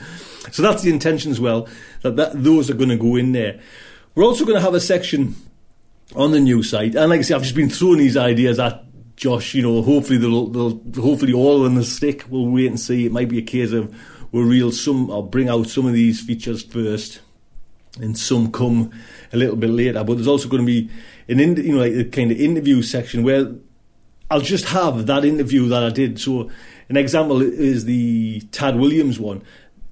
So that's the intention as well. That, that those are going to go in there. We're also going to have a section on the new site, and like I say, I've just been throwing these ideas at Josh. You know, hopefully they'll, they'll hopefully all them will stick. We'll wait and see. It might be a case of we'll reel some or bring out some of these features first, and some come a little bit later. But there's also going to be an in, you know like a kind of interview section where I'll just have that interview that I did. So an example is the Tad Williams one.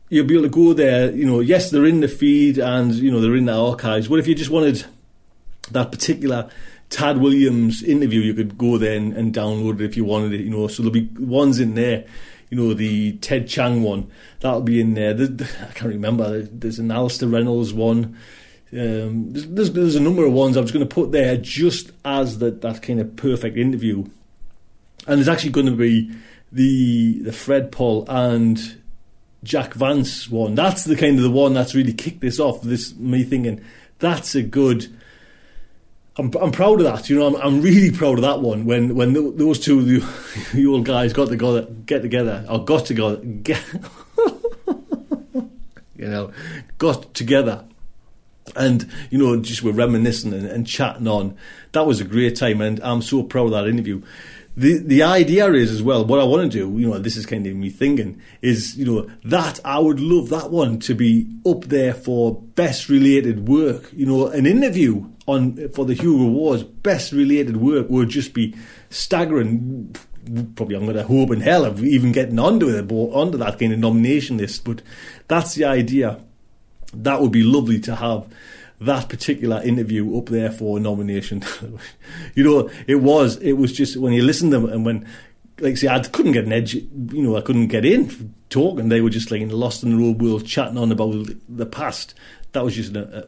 You'll be able to go there. You know, yes, they're in the feed and you know they're in the archives. But if you just wanted that particular Tad Williams interview, you could go there and, and download it if you wanted it. You know, so there'll be ones in there you know, the Ted Chiang one, that'll be in there. The, I can't remember. There's an Alastair Reynolds one. Um, there's, there's, there's, a number of ones I was going to put there just as that, that kind of perfect interview. And there's actually going to be the the Fred Pohl and Jack Vance one. That's the kind of the one that's really kicked this off. This me thinking that's a good I'm, I'm proud of that. You know, I'm, I'm really proud of that one. When when the, those two the, the old guys got together, get together, or got together, get, you know, got together, and you know, just were reminiscing and, and chatting on. That was a great time, and I'm so proud of that interview the the idea is as well what I want to do. You know, this is kind of me thinking is you know that I would love that one to be up there for best related work. You know, an interview on for the Hugo Awards best related work would just be staggering. Probably I'm going to hope in hell of even getting onto it, onto that kind of nomination list. But that's the idea. That would be lovely to have that particular interview up there for a nomination. you know, it was it was just when you listen to them and when like say I couldn't get an edge, you know, I couldn't get in talking. They were just like in the lost in the road world chatting on about the past. That was just a, a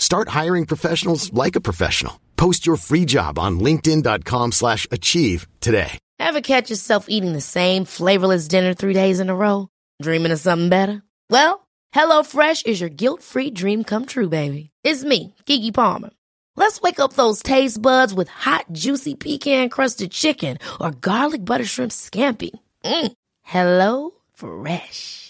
Start hiring professionals like a professional. Post your free job on linkedin.com slash achieve today. Ever catch yourself eating the same flavorless dinner three days in a row? Dreaming of something better? Well, HelloFresh is your guilt-free dream come true, baby. It's me, Keke Palmer. Let's wake up those taste buds with hot, juicy pecan-crusted chicken or garlic butter shrimp scampi. Mm. Hello Fresh.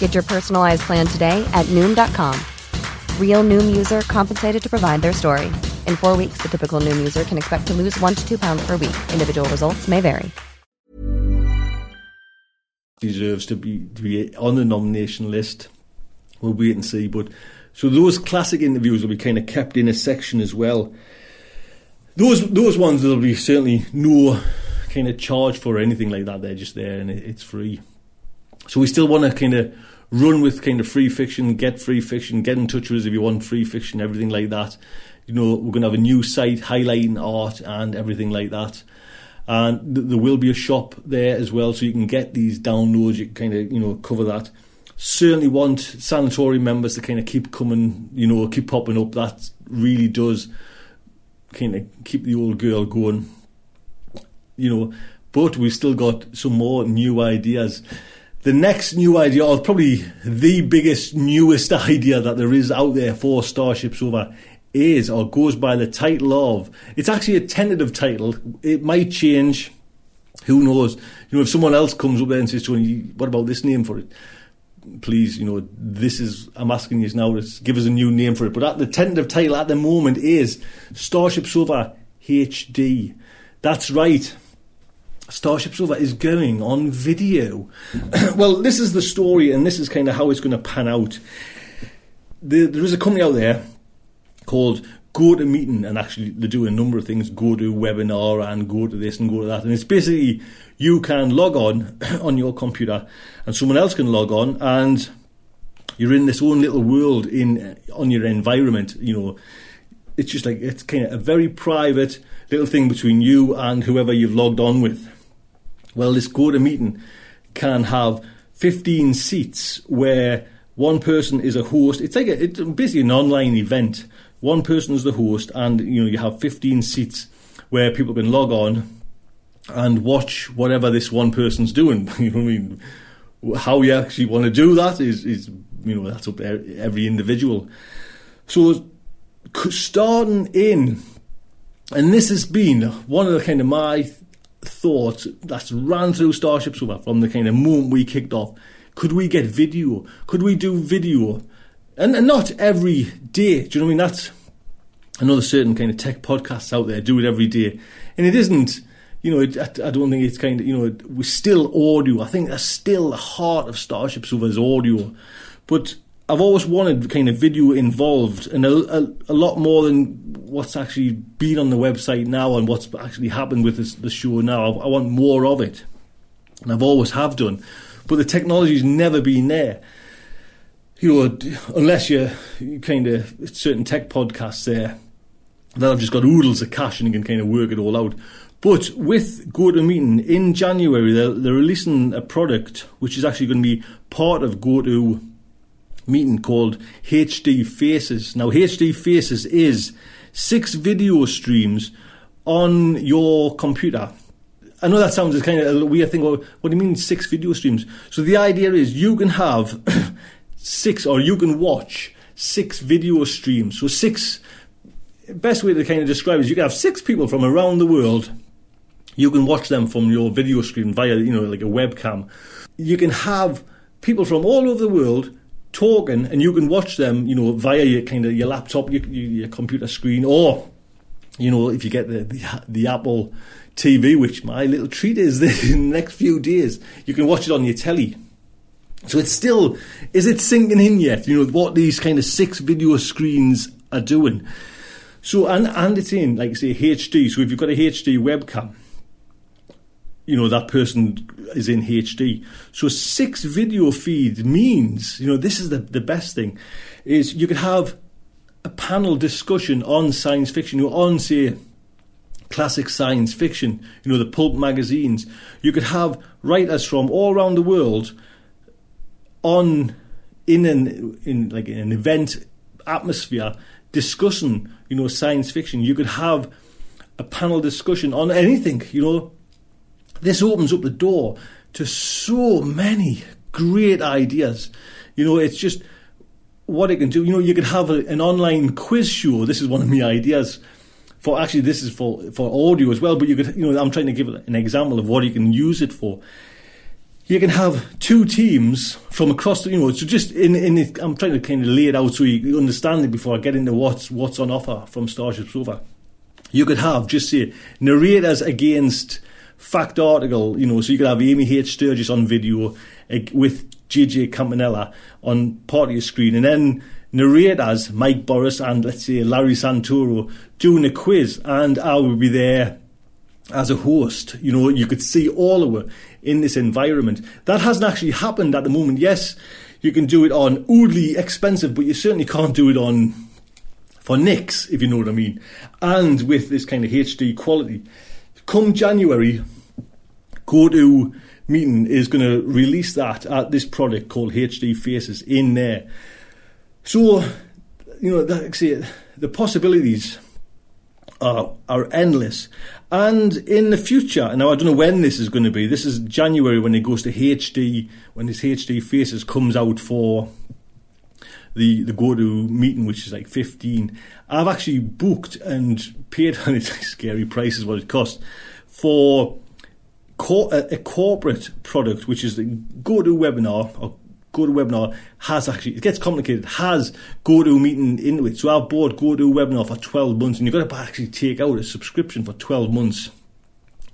Get your personalized plan today at Noom.com. Real Noom user compensated to provide their story. In four weeks, the typical Noom user can expect to lose one to two pounds per week. Individual results may vary. Deserves to be, to be on the nomination list. We'll wait and see. But so those classic interviews will be kind of kept in a section as well. Those those ones there'll be certainly no kind of charge for or anything like that. They're just there and it's free. So we still want to kind of run with kind of free fiction, get free fiction, get in touch with us if you want free fiction, everything like that. You know, we're going to have a new site highlighting art and everything like that. And th- there will be a shop there as well, so you can get these downloads. You can kind of, you know, cover that. Certainly want sanatorium members to kind of keep coming, you know, keep popping up. That really does kind of keep the old girl going, you know. But we've still got some more new ideas the next new idea, or probably the biggest, newest idea that there is out there for Starship Sofa, is or goes by the title of. It's actually a tentative title. It might change. Who knows? You know, if someone else comes up there and says to me, "What about this name for it?" please, you know, this is, I'm asking you now to give us a new name for it. But at the tentative title at the moment is Starship Sofa HD. That's right. Starship Sofa is going on video. well, this is the story, and this is kind of how it's going to pan out. There, there is a company out there called Go to Meeting, and actually they do a number of things go to webinar and go to this and go to that. And it's basically you can log on on your computer, and someone else can log on, and you're in this own little world in on your environment. You know, it's just like it's kind of a very private little thing between you and whoever you've logged on with. Well, this GoToMeeting can have 15 seats where one person is a host. It's like a, it's basically an online event. One person is the host, and you know you have 15 seats where people can log on and watch whatever this one person's doing. you know I mean? How you actually want to do that is, is you know that's up to every individual. So starting in, and this has been one of the kind of my thoughts that's ran through Starship Sofa from the kind of moment we kicked off. Could we get video? Could we do video? And, and not every day. Do you know what I mean? That's another certain kind of tech podcasts out there do it every day, and it isn't. You know, it, I, I, don't think it's kind of you know we're still audio. I think that's still the heart of Starship Sofa is audio, but I've always wanted kind of video involved and a, a, a, lot more than what's actually been on the website now and what's actually happened with this, the show now. I, I, want more of it, and I've always have done, but the technology's never been there. You know, unless you're you kind of certain tech podcasts there that have just got oodles of cash and you can kind of work it all out. But with GoToMeeting in January, they're, they're releasing a product which is actually going to be part of GoTo meeting called HD Faces. Now, HD Faces is six video streams on your computer. I know that sounds kind of a weird thing. Well, what do you mean six video streams? So the idea is you can have six, or you can watch six video streams. So six. Best way to kind of describe is you can have six people from around the world. You can watch them from your video screen via, you know, like a webcam. You can have people from all over the world talking, and you can watch them, you know, via your kind of your laptop, your, your computer screen, or you know, if you get the, the, the Apple TV, which my little treat is in the next few days, you can watch it on your telly. So it's still, is it sinking in yet? You know what these kind of six video screens are doing. So and and it's in like say HD. So if you've got a HD webcam, you know that person is in HD. So six video feed means, you know, this is the, the best thing, is you could have a panel discussion on science fiction, you know, on say classic science fiction, you know, the pulp magazines. You could have writers from all around the world on in an in like an event atmosphere discussing, you know, science fiction. You could have a panel discussion on anything, you know, this opens up the door to so many great ideas. You know, it's just what it can do. You know, you could have a, an online quiz show. This is one of my ideas. For actually, this is for for audio as well. But you could, you know, I'm trying to give an example of what you can use it for. You can have two teams from across the, you know, so just in, in it, I'm trying to kind of lay it out so you understand it before I get into what's what's on offer from Starship Sofa. You could have just say narrators against fact article, you know, so you could have Amy H. Sturgis on video with JJ Campanella on part of your screen, and then narrators Mike Boris and let's say Larry Santoro doing a quiz, and I will be there as a host. You know, you could see all of it in this environment. That hasn't actually happened at the moment. Yes, you can do it on oodly expensive, but you certainly can't do it on for nicks, if you know what I mean. And with this kind of HD quality come January, GoTo Meeting is going to release that at this product called HD Faces in there. So, you know, that, see, the possibilities are are endless. And in the future, now I don't know when this is going to be. This is January when it goes to HD, when this HD Faces comes out for the the GoTo Meeting, which is like fifteen. I've actually booked and paid, and it's scary prices what it costs for a, a corporate product, which is the GoTo webinar or GoToWebinar has actually, it gets complicated, has GoToMeeting into it. So I've bought GoToWebinar for 12 months and you've got to actually take out a subscription for 12 months.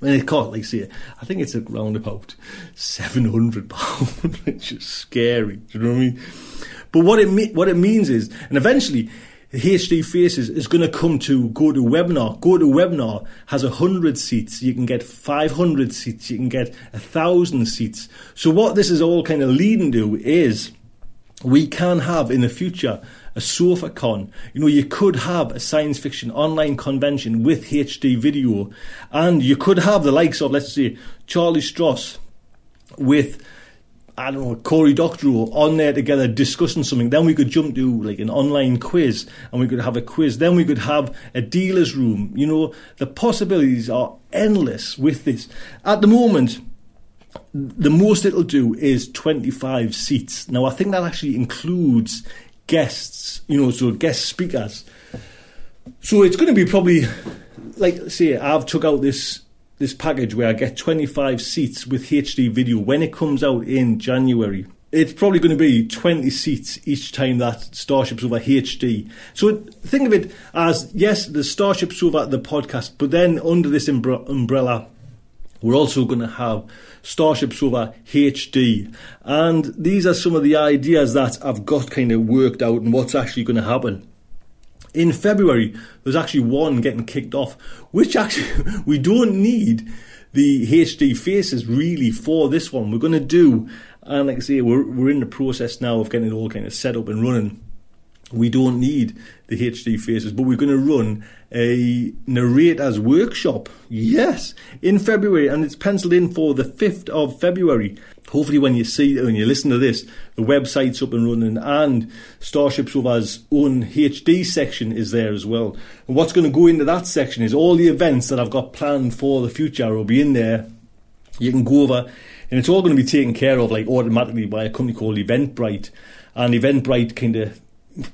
And it cost, like say, I think it's around about £700, which is scary. Do you know what I mean? But what it, what it means is, and eventually, HD Faces is going to come to GoToWebinar. Go to Webinar has a 100 seats. You can get 500 seats. You can get a 1,000 seats. So what this is all kind of leading to is we can have in the future a SofaCon. You know, you could have a science fiction online convention with HD video, and you could have the likes of, let's say, Charlie Stross with I don't know, Cory Doctorow on there together discussing something. Then we could jump to like an online quiz and we could have a quiz. Then we could have a dealer's room. You know, the possibilities are endless with this. At the moment, the most it'll do is 25 seats. Now, I think that actually includes guests, you know, so guest speakers. So it's going to be probably, like, say, I've took out this this package where I get 25 seats with HD video when it comes out in January. It's probably going to be 20 seats each time that Starship Sofa HD. So think of it as yes, the Starship Sofa the podcast, but then under this umbrella, we're also going to have Starship Sofa HD. And these are some of the ideas that I've got kind of worked out and what's actually going to happen in February, there's actually one getting kicked off, which actually we don't need the HD faces really for this one. We're going to do, and like I say, we're, we're in the process now of getting it all kind of set up and running. We don't need the HD faces, but we're going to run a narrator's workshop. Yes, in February, and it's penciled in for the 5th of February. Hopefully, when you see, when you listen to this, the website's up and running, and Starship Sofa's own HD section is there as well. And what's going to go into that section is all the events that I've got planned for the future will be in there. You can go over, and it's all going to be taken care of like automatically by a company called Eventbrite, and Eventbrite kind of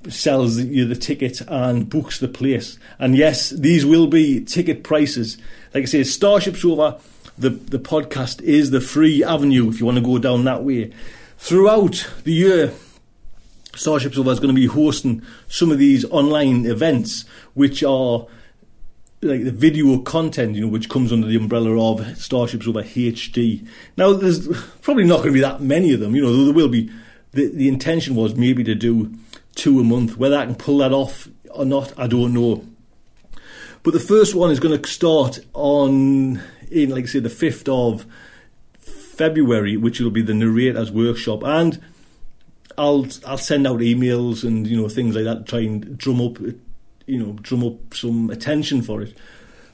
sells you the ticket and books the place. And yes, these will be ticket prices. Like I say, Starship Sofa the, the podcast is the free avenue if you want to go down that way. Throughout the year, Starship Sofa is going to be hosting some of these online events, which are like the video content, you know, which comes under the umbrella of Starship Sofa HD. Now, there's probably not going to be that many of them, you know, there will be. The, the intention was maybe to do two a month. Whether I can pull that off or not, I don't know. But the first one is going to start on in, like I say, the 5th of February, which will be the narrator's workshop. And I'll I'll send out emails and you know things like that to try and drum up you know drum up some attention for it.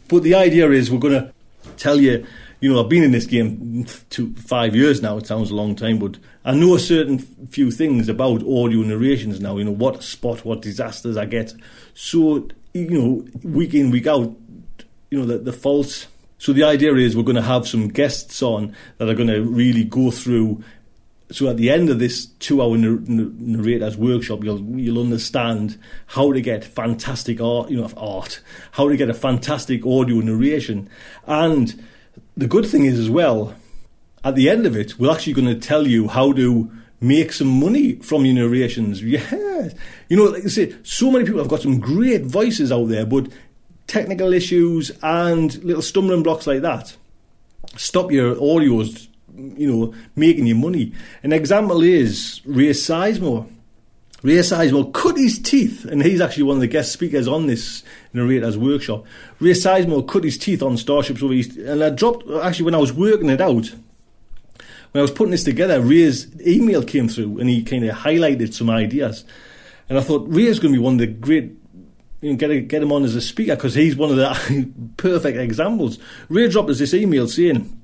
But the idea is we're going to tell you, you know, I've been in this game two five years now. It sounds a long time, but I know a certain few things about audio narrations now. You know what spot, what disasters I get. So you know, week in week out, you know the the false so the idea is we're going to have some guests on that are going to really go through. So at the end of this two-hour narrators workshop, you'll you'll understand how to get fantastic art, you know, art, how to get a fantastic audio narration, and the good thing is as well, at the end of it, we're actually going to tell you how to make some money from your narrations. Yes. You know, like I say, so many people have got some great voices out there, but technical issues and little stumbling blocks like that stop your audios, you know, making you money. An example is Ray Sizemore. Ray Sizemore cut his teeth, and he's actually one of the guest speakers on this narrator's workshop. Ray Sizemore cut his teeth on Starship Sofa East, and I dropped, actually, when I was working it out, when I was putting this together, Ray's email came through and he kind of highlighted some ideas. And I thought, Ray's going to be one of the great you know, get a, get him on as a speaker because he's one of the perfect examples. Ray dropped us this email saying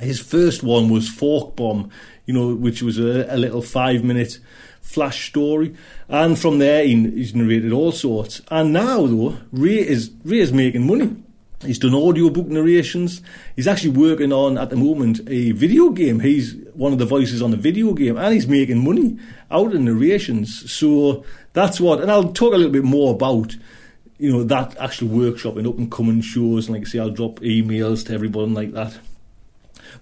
his first one was Fork Bomb, you know, which was a, a little five minute flash story, and from there he, he's narrated all sorts. And now though, Ray is Ray is making money. He's done audiobook narrations. He's actually working on at the moment a video game. He's one of the voices on the video game, and he's making money out of narrations. So that's what, and I'll talk a little bit more about you know that actual workshop and up and coming shows. And like I say, I'll drop emails to everybody like that.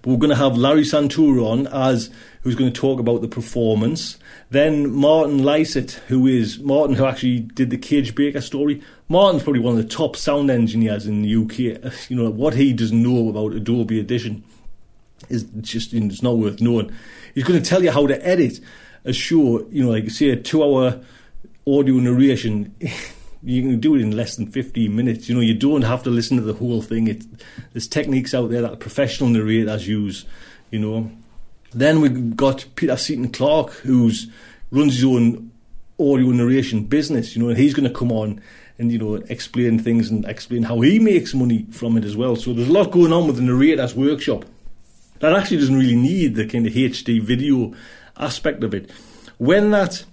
But we're going to have Larry Santoro on as who's going to talk about the performance. Then Martin Lysett, who is Martin, who actually did the Kage Baker story. Martin's probably one of the top sound engineers in the UK. Uh, you know what he doesn't know about Adobe Audition is just it's not worth knowing. He's going to tell you how to edit a show. You know, like say a two-hour audio narration. you can do it in less than 15 minutes. You know, you don't have to listen to the whole thing. It, there's techniques out there that professional narrators use, you know. Then we've got Peter Seaton Clark, who's runs his own audio narration business, you know, and he's going to come on and, you know, explain things and explain how he makes money from it as well. So there's a lot going on with the narrator's workshop. That actually doesn't really need the kind of HD video aspect of it. When that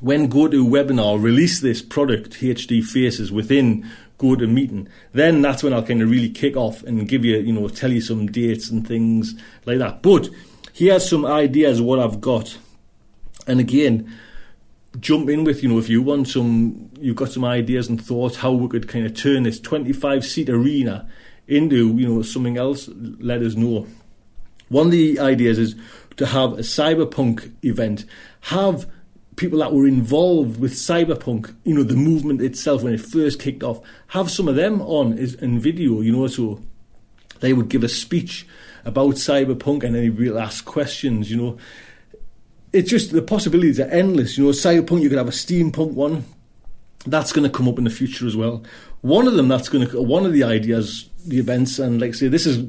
when GoToWebinar release this product, HD Faces, within GoToMeeting, then that's when I'll kind of really kick off and give you, you know, tell you some dates and things like that. But here's some ideas what I've got. And again, jump in with, you know, if you want some, you've got some ideas and thoughts how we could kind of turn this 25 seat arena into, you know, something else, let us know. One of the ideas is to have a cyberpunk event, have people that were involved with cyberpunk, you know, the movement itself when it first kicked off, have some of them on in video, you know, so they would give a speech about cyberpunk and then people ask questions, you know. It's just the possibilities are endless, you know. Cyberpunk, you could have a steampunk one. That's going to come up in the future as well. One of them that's going to, one of the ideas, the events, and like I say, this is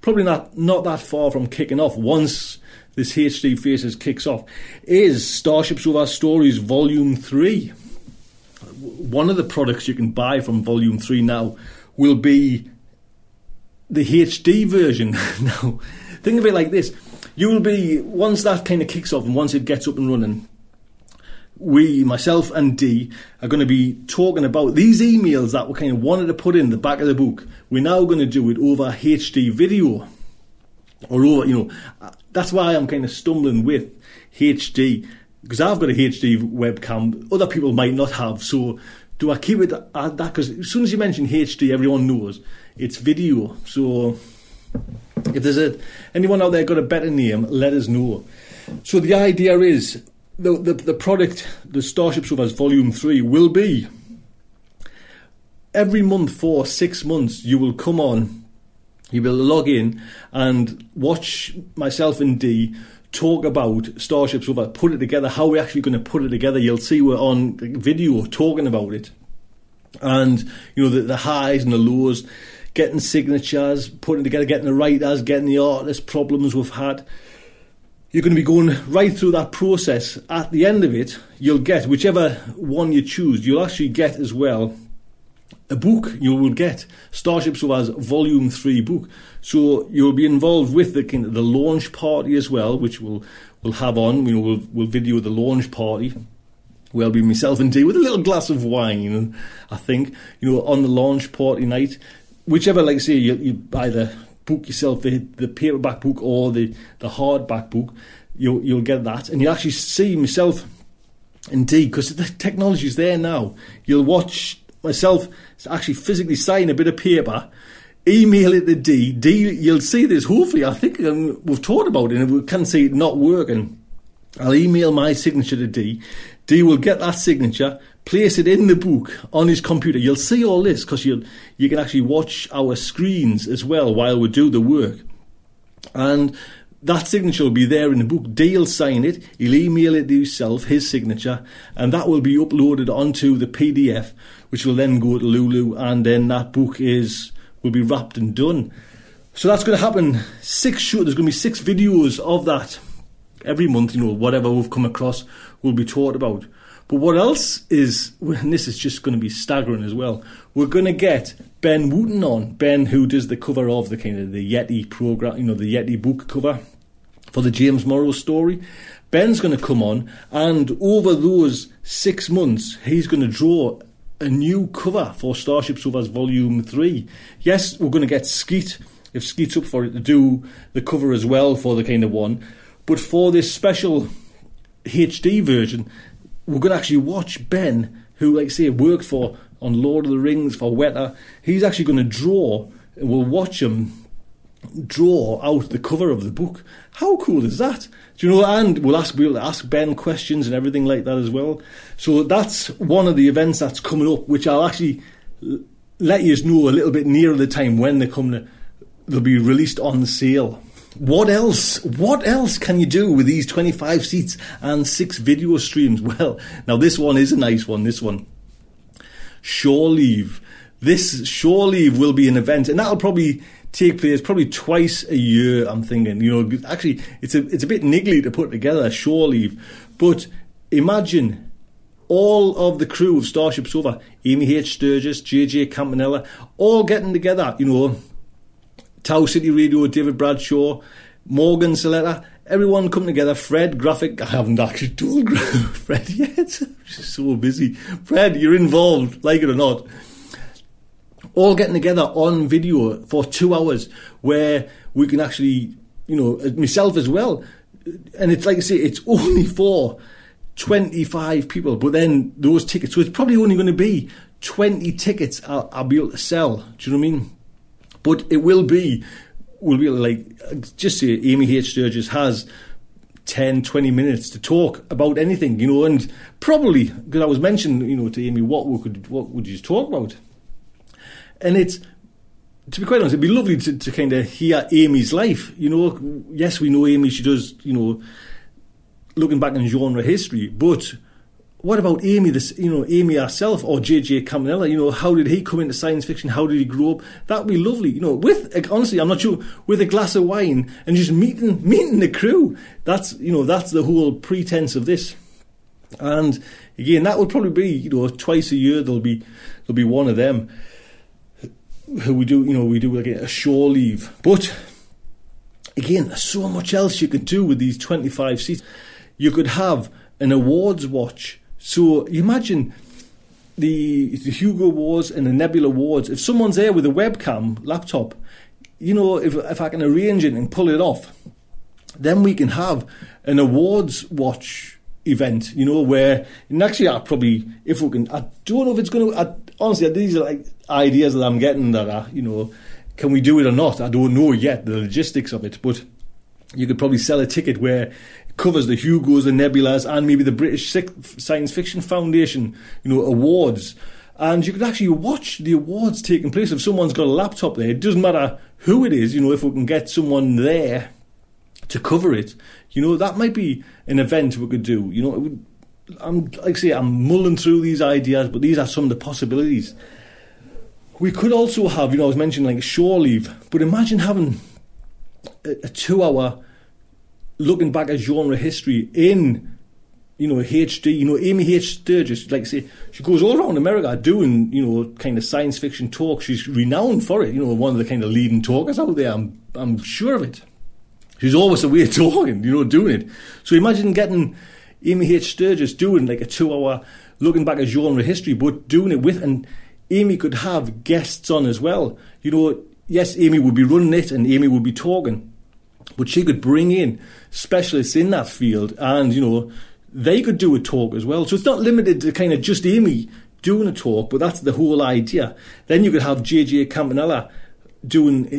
probably not not that far from kicking off once this HD Faces kicks off, is Starship Sofa Stories Volume 3. One of the products you can buy from Volume 3 now will be the HD version. now, think of it like this. You will be, once that kind of kicks off and once it gets up and running, we, myself and Dee, are going to be talking about these emails that we kind of wanted to put in the back of the book. We're now going to do it over HD video. Or over, you know, uh, that's why I'm kind of stumbling with HD because I've got a HD webcam. Other people might not have. So do I keep it at that? Because as soon as you mention HD, everyone knows it's video. So if there's a anyone out there got a better name, let us know. So the idea is the the, the product, the Starship Sofas Volume Three, will be every month for six months. You will come on you will log in and watch myself and Dee talk about Starship Sofa, put it together, how we're actually going to put it together. You'll see we're on video talking about it. And, you know, the, the highs and the lows, getting signatures, putting together, getting the writers, getting the artists, problems we've had. You're going to be going right through that process. At the end of it, you'll get whichever one you choose, you'll actually get as well a book you will get Starship Sofa's Volume Three book. So you'll be involved with the kind of the launch party as well, which we'll we'll have on. Know, we'll we'll video the launch party. Well, be myself and Dee with a little glass of wine, I think you know on the launch party night, whichever like I say you, you either book yourself the the paperback book or the the hardback book, you'll you'll get that, and you'll actually see myself. Indeed, because the technology's there now. You'll watch myself actually physically sign a bit of paper, email it to D. Dee, you'll see this. Hopefully, I think um, we've talked about it and we can see it not working. I'll email my signature to Dee. Dee will get that signature, place it in the book on his computer. You'll see all this because you you can actually watch our screens as well while we do the work. And that signature will be there in the book. Dee'll sign it, he'll email it to himself, his signature, and that will be uploaded onto the PDF, which will then go to Lulu, and then that book is will be wrapped and done. So that's going to happen. Six show, there's going to be six videos of that every month. You know, whatever we've come across will be taught about. But what else is, and this is just going to be staggering as well. We're going to get Ben Wooten on. Ben, who does the cover of the kind of the Yeti program, you know, the Yeti book cover for the James Morrow story. Ben's going to come on, and over those six months, he's going to draw a new cover for Starship Sofa's Volume 3. Yes, we're going to get Skeet, if Skeet's up for it, to do the cover as well for the kind of one. But for this special HD version, we're going to actually watch Ben, who, like say, worked for on Lord of the Rings for Weta. He's actually going to draw, and we'll watch him draw out the cover of the book. How cool is that? Do you know? And we'll ask we'll ask Ben questions and everything like that as well. So that's one of the events that's coming up, which I'll actually let you know a little bit nearer the time when they're coming. To, they'll be released on sale. What else? What else can you do with these 25 seats and six video streams? Well, now this one is a nice one. This one, Shore Leave. This Shore Leave will be an event, and that'll probably take place probably twice a year. I'm thinking, you know, actually, it's a it's a bit niggly to put together Shore Leave, but imagine all of the crew of Starship Sofa, Amy H. Sturgis, JJ Campanella, all getting together, you know, Tau City Radio, David Bradshaw, Morgan Saletta, everyone come together. Fred Graphic, I haven't actually told Fred yet. Just so busy. Fred, you're involved, like it or not. All getting together on video for two hours where we can actually, you know, uh, myself as well. And it's like I say, it's only for 25 people, but then those tickets, so it's probably only going to be 20 tickets I'll, I'll be able to sell. Do you know what I mean? But it will be, will be like, just say Amy H. Sturgis has 10, 20 minutes to talk about anything, you know, and probably, because I was mentioning, you know, to Amy, what we could, what would you talk about? And it's, to be quite honest, it'd be lovely to, to kind of hear Amy's life. You know, yes, we know Amy, she does, you know, looking back in genre history, but what about Amy, this, you know, Amy herself or JJ Campanella? You know, how did he come into science fiction? How did he grow up? That'd be lovely, you know, with, honestly, I'm not sure, with a glass of wine and just meeting, meeting the crew. That's, you know, that's the whole pretense of this. And again, that would probably be, you know, twice a year there'll be, there'll be one of them who we do, you know, we do like a shore leave. But again, there's so much else you could do with these 25 seats. You could have an awards watch so imagine the, the Hugo Awards and the Nebula Awards. If someone's there with a webcam laptop, you know, if, if I can arrange it and pull it off, then we can have an awards watch event, you know, where, and actually I probably, if we can, I don't know if it's going to, honestly, these are like ideas that I'm getting that are, you know, can we do it or not? I don't know yet, the logistics of it, but you could probably sell a ticket where covers the Hugos, the Nebulas, and maybe the British Science Fiction Foundation, you know, awards. And you could actually watch the awards taking place. If someone's got a laptop there, it doesn't matter who it is, you know, if we can get someone there to cover it, you know, that might be an event we could do. You know, would, I'm, like I say, I'm mulling through these ideas, but these are some of the possibilities. We could also have, you know, I was mentioning like shore leave, but imagine having a, a two hour looking back at genre history in you know HD. You know Amy H. Sturgis, like say, she goes all around America doing you know kind of science fiction talk. She's renowned for it. You know, one of the kind of leading talkers out there. I'm I'm sure of it. She's always a way of talking. You know, doing it. So imagine getting Amy H. Sturgis doing like a two-hour looking back at genre history, but doing it with and Amy could have guests on as well. You know, yes, Amy would be running it and Amy would be talking but she could bring in specialists in that field and, you know, they could do a talk as well. So it's not limited to kind of just Amy doing a talk, but that's the whole idea. Then you could have JJ Campanella doing,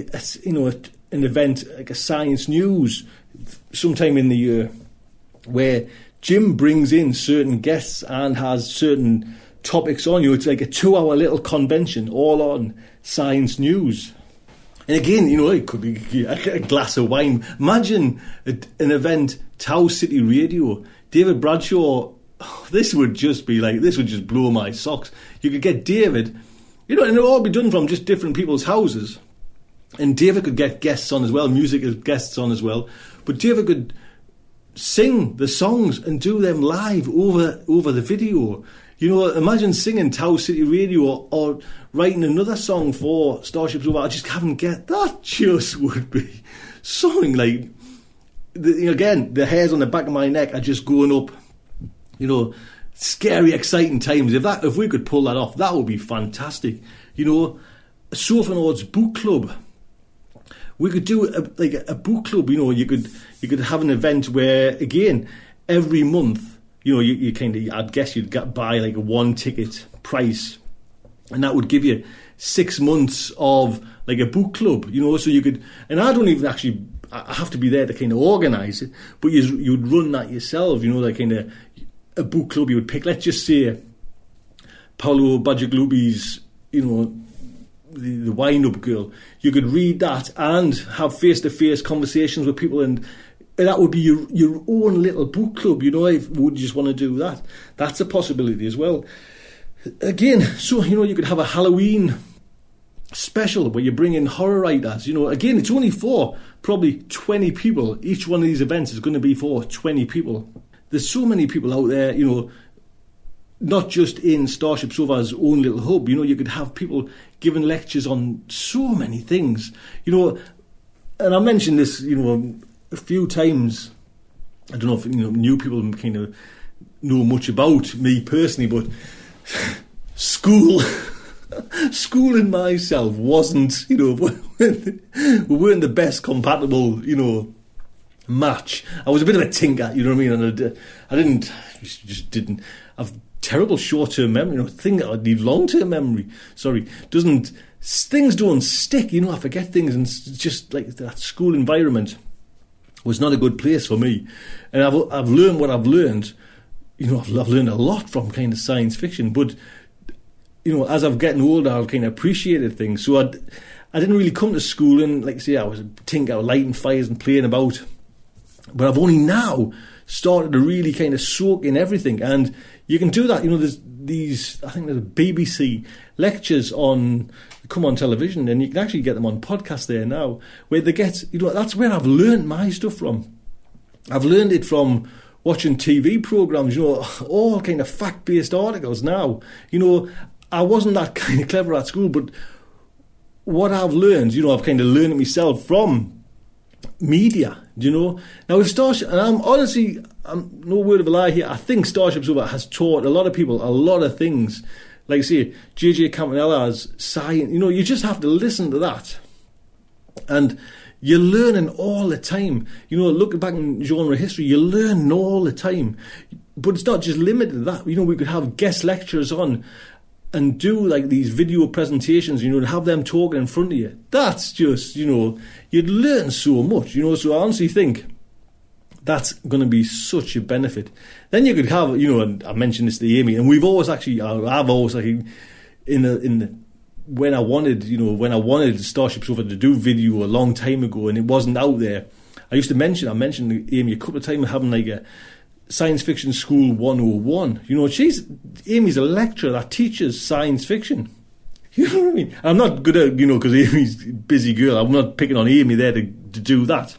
you know, an event like a science news sometime in the year where Jim brings in certain guests and has certain topics on you. It's like a two hour little convention all on science news. And again, you know, it could be a glass of wine. Imagine an event, Tau City Radio, David Bradshaw. Oh, this would just be like, this would just blow my socks. You could get David, you know, and it would all be done from just different people's houses. And David could get guests on as well, music guests on as well. But David could sing the songs and do them live over over the video. You know, imagine singing Tau City Radio or, or writing another song for Starship Sofa. I just haven't get that. Just would be something like. The, again, the hairs on the back of my neck are just going up. You know, scary, exciting times. If that, if we could pull that off, that would be fantastic. You know, Sofanauts book club. We could do a, like a book club. You know, you could you could have an event where again every month you know, you, you kind of, I'd guess you'd get buy like a one ticket price, and that would give you six months of like a book club, you know, so you could, and I don't even actually I have to be there to kind of organise it, but you, you'd run that yourself, you know, like kind of a book club you would pick. Let's just say Paolo Bacigalupi's, you know, the, the wind up girl. You could read that and have face to face conversations with people and that would be your your own little book club, you know, if would just want to do that. That's a possibility as well. Again, so you know, you could have a Halloween special where you bring in horror writers. You know, again, it's only for probably 20 people. Each one of these events is going to be for 20 people. There's so many people out there, you know, not just in Starship Sofa's own little hub. You know, you could have people giving lectures on so many things. You know, and I mentioned this, you know, a few times. I don't know if you know new people kind of know much about me personally, but school. schooling myself wasn't, you know, we weren't the best compatible, you know, match. I was a bit of a tinker, you know what I mean? And I, I didn't, just didn't. I've terrible short-term memory. You know, thing I need long-term memory. Sorry, doesn't things don't stick. You know, I forget things, and just like that school environment was not a good place for me. And I've I've learned what I've learned. You know, I've, I've learned a lot from kind of science fiction, but you know, as I've getting older, I've kind of appreciated things. So I, I didn't really come to school and, like I say, I was think I was lighting fires and playing about. But I've only now started to really kind of soak in everything. And you can do that. You know, there's these, I think there's a BBC lectures on, come on television, and you can actually get them on podcast there now, where they get, you know, that's where I've learned my stuff from. I've learned it from watching TV programs, you know, all kind of fact based articles now. You know, I wasn't that kind of clever at school, but what I've learned, you know, I've kind of learned it myself from media, Do you know. Now, with Starship, and I'm honestly, I'm no word of a lie here, I think Starship Sofa has taught a lot of people a lot of things. Like I say, JJ Campanella's science, you know, you just have to listen to that. And you're learning all the time. You know, looking back in genre history, you're learning all the time. But it's not just limited to that. You know, we could have guest lectures on and do like these video presentations, you know, and have them talking in front of you. That's just, you know, you'd learn so much, you know. So I honestly think that's going to be such a benefit. Then you could have, you know, and I mentioned this to Amy, and we've always actually, I've always like in the in the when I wanted, you know, when I wanted Starship Sofa to do video a long time ago, and it wasn't out there. I used to mention, I mentioned Amy a couple of times having like a Science Fiction School 101. You know, she's Amy's a lecturer that teaches science fiction. You know what I mean? I'm not good at, you know, because Amy's a busy girl. I'm not picking on Amy there to, to do that.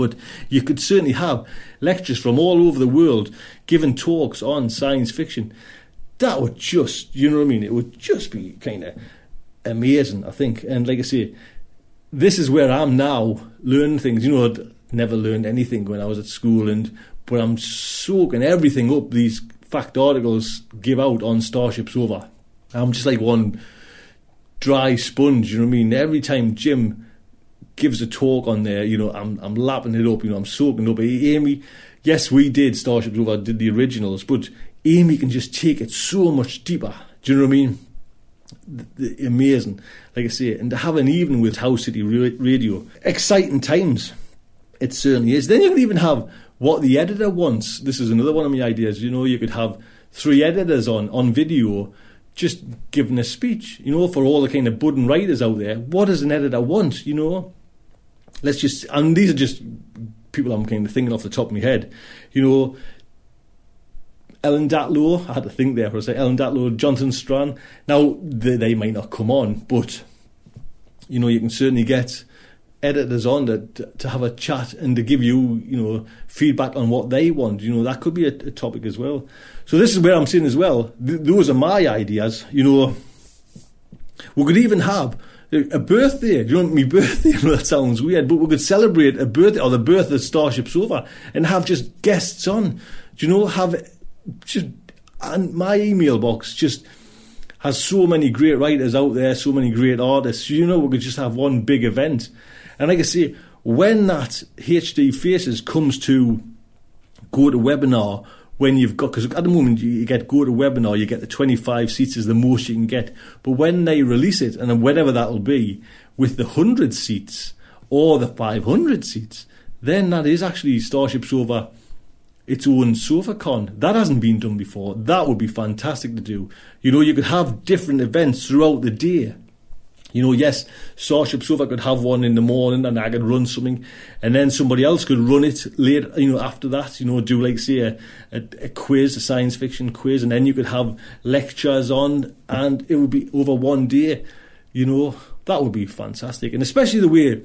But you could certainly have lectures from all over the world giving talks on science fiction. That would just, you know what I mean? It would just be kind of amazing, I think. And like I say, this is where I'm now learning things. You know, I'd never learned anything when I was at school, and but I'm soaking everything up these fact articles give out on Starship Sofa. I'm just like one dry sponge, you know what I mean? Every time Jim gives a talk on there, you know, I'm I'm lapping it up, you know, I'm soaking up. Amy, yes, we did Starship Sofa, did the originals, but Amy can just take it so much deeper. Do you know what I mean? The, the, amazing, like I say, and to have an evening with Tau City Radio, exciting times. It certainly is. Then you can even have what the editor wants. This is another one of my ideas. You know, you could have three editors on on video just giving a speech. You know, for all the kind of budding writers out there, what does an editor want? You know, let's just and these are just people I'm kind of thinking off the top of my head. You know. Ellen Datlow, I had to think there for a second. Ellen Datlow, Jonathan Strahan. Now they, they might not come on, but you know you can certainly get editors on to, to have a chat and to give you, you know, feedback on what they want. You know, that could be a, a topic as well. So this is where I'm saying as well. Th- those are my ideas. You know, we could even have a birthday. You know, my birthday. that sounds weird, but we could celebrate a birthday or the birth of Starship Sofa and have just guests on. Do you know, have just and my email box just has so many great writers out there, so many great artists. You know, we could just have one big event and like I say, when that HD Faces comes to GoToWebinar, when you've got because at the moment you, get GoToWebinar, you get the 25 seats is the most you can get. But when they release it, and then whenever that'll be, with the 100 seats or the 500 seats, then that is actually Starship Sofa its own SofaCon. That hasn't been done before. That would be fantastic to do. You know, you could have different events throughout the day. You know, yes, Starship Sofa could have one in the morning and I could run something, and then somebody else could run it later, you know, after that, you know, do like, say, a, a, a quiz, a science fiction quiz, and then you could have lectures on, and it would be over one day. You know, that would be fantastic. And especially the way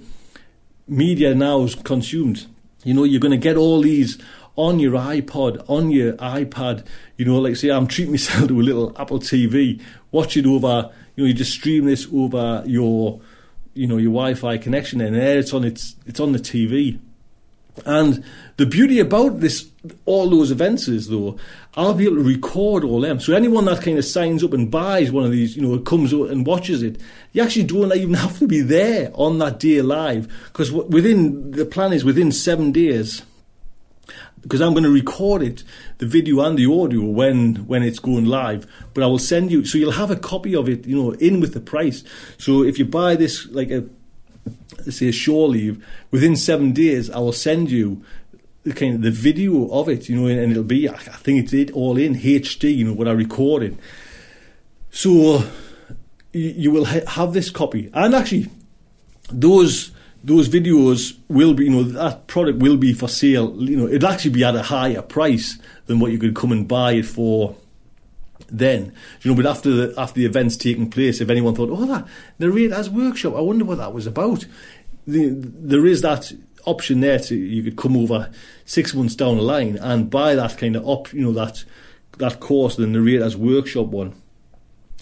media now is consumed. You know, you're going to get all these on your iPod, on your iPad. You know, like say I'm treating myself to a little Apple TV, watch it over. You know, you just stream this over your, you know, your Wi-Fi connection, and there it's on its it's on the TV. And the beauty about this, all those events is though, I'll be able to record all them. So anyone that kind of signs up and buys one of these, you know, comes and watches it, you actually don't even have to be there on that day live because within the plan is within seven days because I'm going to record it, the video and the audio when when it's going live. But I will send you, so you'll have a copy of it, you know, in with the price. So if you buy this, like a say a shore leave, within seven days, I will send you the kind of the video of it, you know, and it'll be, I think it's it all in HD, you know, what I recorded. So you will ha- have this copy, and actually, those those videos will be, you know, that product will be for sale. You know, it'll actually be at a higher price than what you could come and buy it for then. You know, but after the after the event's taking place, if anyone thought, oh, that narrator's workshop, I wonder what that was about. The, there is that option there to you could come over six months down the line and buy that kind of up, you know, that that course, the narrator's workshop one.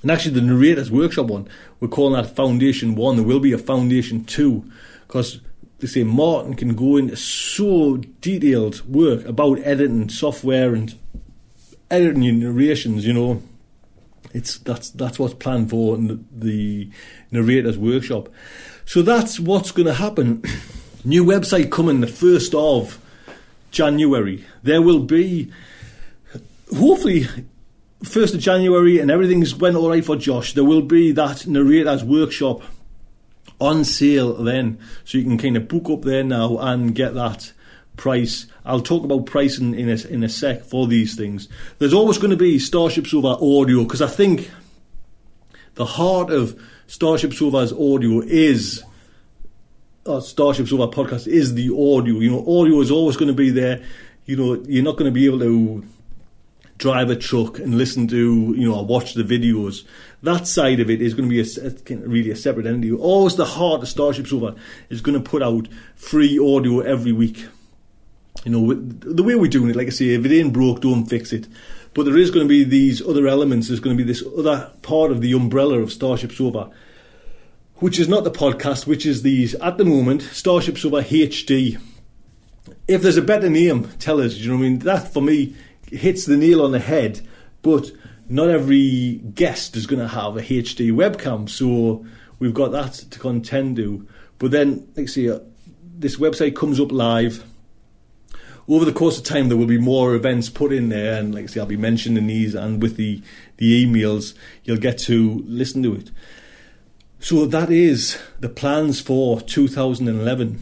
And actually, the narrator's workshop one, we're calling that Foundation One. There will be a Foundation Two because they say Martin can go into so detailed work about editing software and editing narrations. You know, it's that's that's what's planned for the, the narrators workshop. So that's what's going to happen. New website coming the first of January. There will be hopefully first of January and everything's went all right for Josh. There will be that narrators workshop on sale then, so you can kind of book up there now and get that price. I'll talk about pricing in a, in a sec for these things. There's always going to be Starship Sofa audio because I think the heart of Starship Sofa's audio is uh, Starship Sofa podcast is the audio. You know, audio is always going to be there. You know, you're not going to be able to drive a truck and listen to, you know, or watch the videos. That side of it is going to be a, really a separate entity. Always the heart of Starship Sofa is going to put out free audio every week. You know, the way we're doing it, like I say, if it ain't broke, don't fix it. But there is going to be these other elements. There's going to be this other part of the umbrella of Starship Sofa, which is not the podcast, which is these, at the moment, Starship Sofa HD. If there's a better name, tell us. You know what I mean? That, for me, hits the nail on the head, but not every guest is going to have a HD webcam, so we've got that to contend to. But then, I say, uh, this website comes up live. Over the course of time, there will be more events put in there, and like I say, I'll be mentioning these, and with the the emails, you'll get to listen to it. So that is the plans for 2011.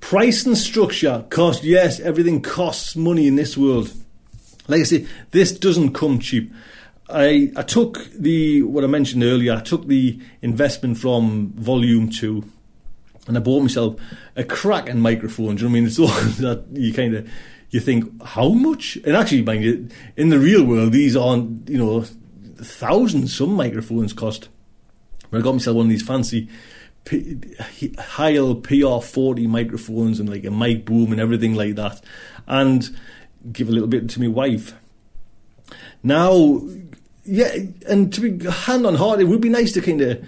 Price and structure cost. Yes, everything costs money in this world like I say, this doesn't come cheap. I, I took the what I mentioned earlier. I took the investment from Volume Two, and I bought myself a cracking microphone. Do you know what I mean? It's all that you kind of you think how much, and actually, mind you, in the real world, these aren't you know thousands. Some microphones cost. But I got myself one of these fancy P- Heil PR40 microphones and like a mic boom and everything like that, and give a little bit to my wife. Now, yeah, and to be hand on heart, it would be nice to kind of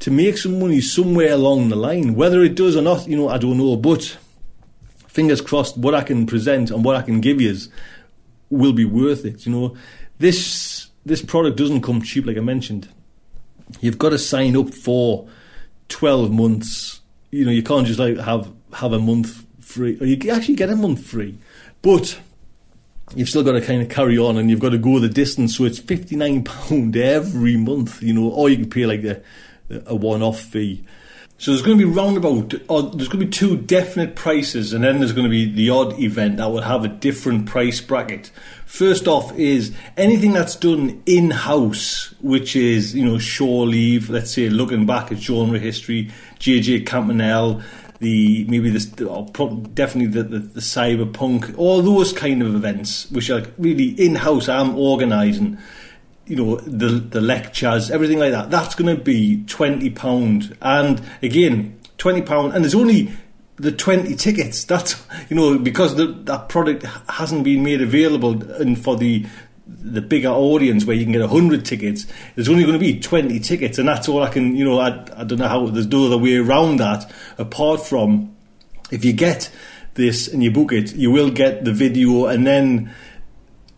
to make some money somewhere along the line. Whether it does or not, you know, I don't know. But fingers crossed, what I can present and what I can give you is will be worth it. You know, this this product doesn't come cheap, like I mentioned. You've got to sign up for twelve months. You know, you can't just like have have a month free, or you actually get a month free. But you've still got to kind of carry on and you've got to go the distance. So it's fifty nine pound every month, you know, or you can pay like a a one off fee. So there's going to be roundabout, or there's going to be two definite prices, and then there's going to be the odd event that will have a different price bracket. First off is anything that's done in house, which is you know shore leave. Let's say looking back at genre history, JJ Campanella, the maybe this definitely the, the, the cyberpunk, all those kind of events, which are really in house. I'm organising you know the the lectures, everything like that. That's going to be twenty pound, and again twenty pound, and there's only the twenty tickets. That's you know because the, that product hasn't been made available, and for the the bigger audience where you can get 100 tickets there's only going to be 20 tickets and that's all I can you know I, I don't know how there's no other way around that apart from if you get this and you book it you will get the video and then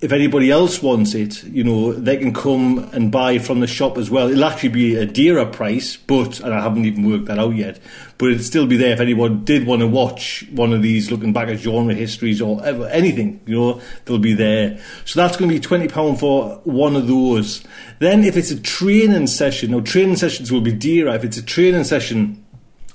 if anybody else wants it, you know, they can come and buy from the shop as well. It'll actually be a dearer price, but, and I haven't even worked that out yet, but it'll still be there if anyone did want to watch one of these looking back at genre histories or ever, anything, you know, they'll be there. So that's going to be £20 for one of those. Then if it's a training session, now training sessions will be dearer. If it's a training session,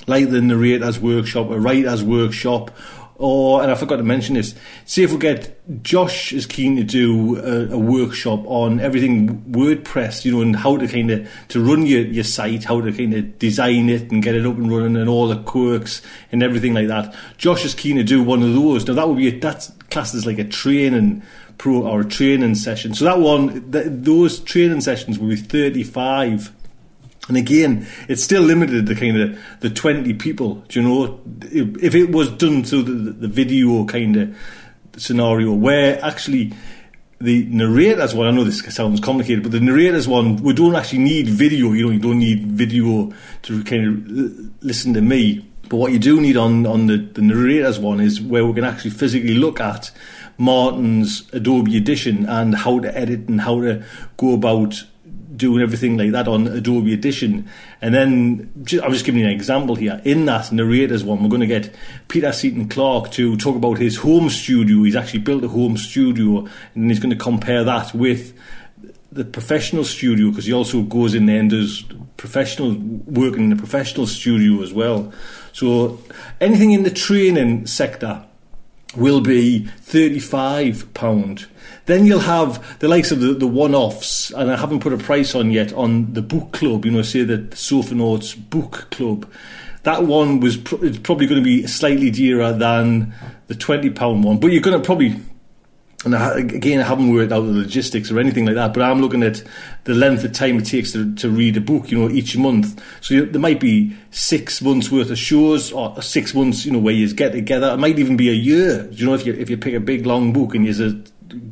like the narrator's workshop, a writer's workshop, or and I forgot to mention this. See if we get Josh is keen to do a, a, workshop on everything WordPress, you know, and how to kind of to run your, your site, how to kind of design it and get it up and running, and all the quirks and everything like that. Josh is keen to do one of those. Now that would be a, that's classed as like a training pro or a training session. So that one, th- those training sessions will be thirty five and again, it's still limited to kind of the 20 people. Do you know? If it was done to the, the video kind of scenario where actually the narrator's one, I know this sounds complicated, but the narrator's one, we don't actually need video. You know, you don't need video to kind of listen to me. But what you do need on, on the, the narrator's one is where we can actually physically look at Martin's Adobe Audition and how to edit and how to go about doing everything like that on Adobe Audition. And then just, I'm just giving you an example here. In that narrators one, we're going to get Peter Seaton Clark to talk about his home studio. He's actually built a home studio, and he's going to compare that with the professional studio because he also goes in there and does professional work in the professional studio as well. So anything in the training sector will be £35. Then you'll have the likes of the, the one offs, and I haven't put a price on yet on the book club, you know, say the Notes book club. That one was pr- probably going to be slightly dearer than the £20 one, but you're going to probably and again, I haven't worked out the logistics or anything like that, but I'm looking at the length of time it takes to, to read a book, you know, each month. So there might be six months worth of shows or six months, you know, where you get together. It might even be a year. You know, if you if you pick a big long book and you're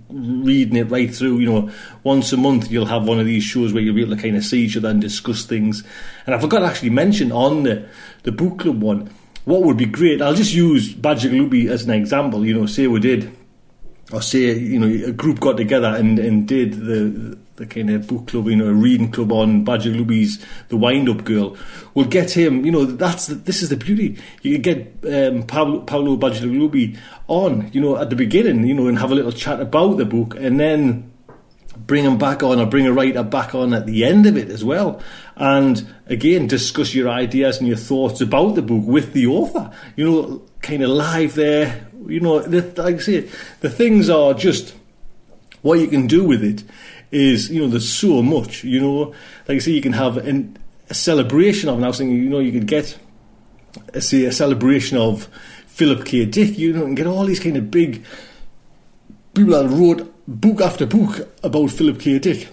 reading it right through, you know, once a month you'll have one of these shows where you'll be able to kind of see each other and discuss things. And I forgot to actually mention on the the book club one, what would be great. I'll just use Bacigalupi as an example. You know, say we did or say you know a group got together and, and did the the kind of book club, you know, a reading club on Bacigalupi's The Wind Up Girl, will get him. You know, that's the, this is the beauty. You can get um, Paolo Bacigalupi on, you know, at the beginning, you know, and have a little chat about the book, and then bring him back on or bring a writer back on at the end of it as well. And again, discuss your ideas and your thoughts about the book with the author. You know, kind of live there you know, like I say, the things are just what you can do with it is, you know, there's so much, you know. Like I say, you can have an, a celebration of, and I was thinking, you know, you could get, say, a celebration of Philip K. Dick, you know, and get all these kind of big people that wrote book after book about Philip K. Dick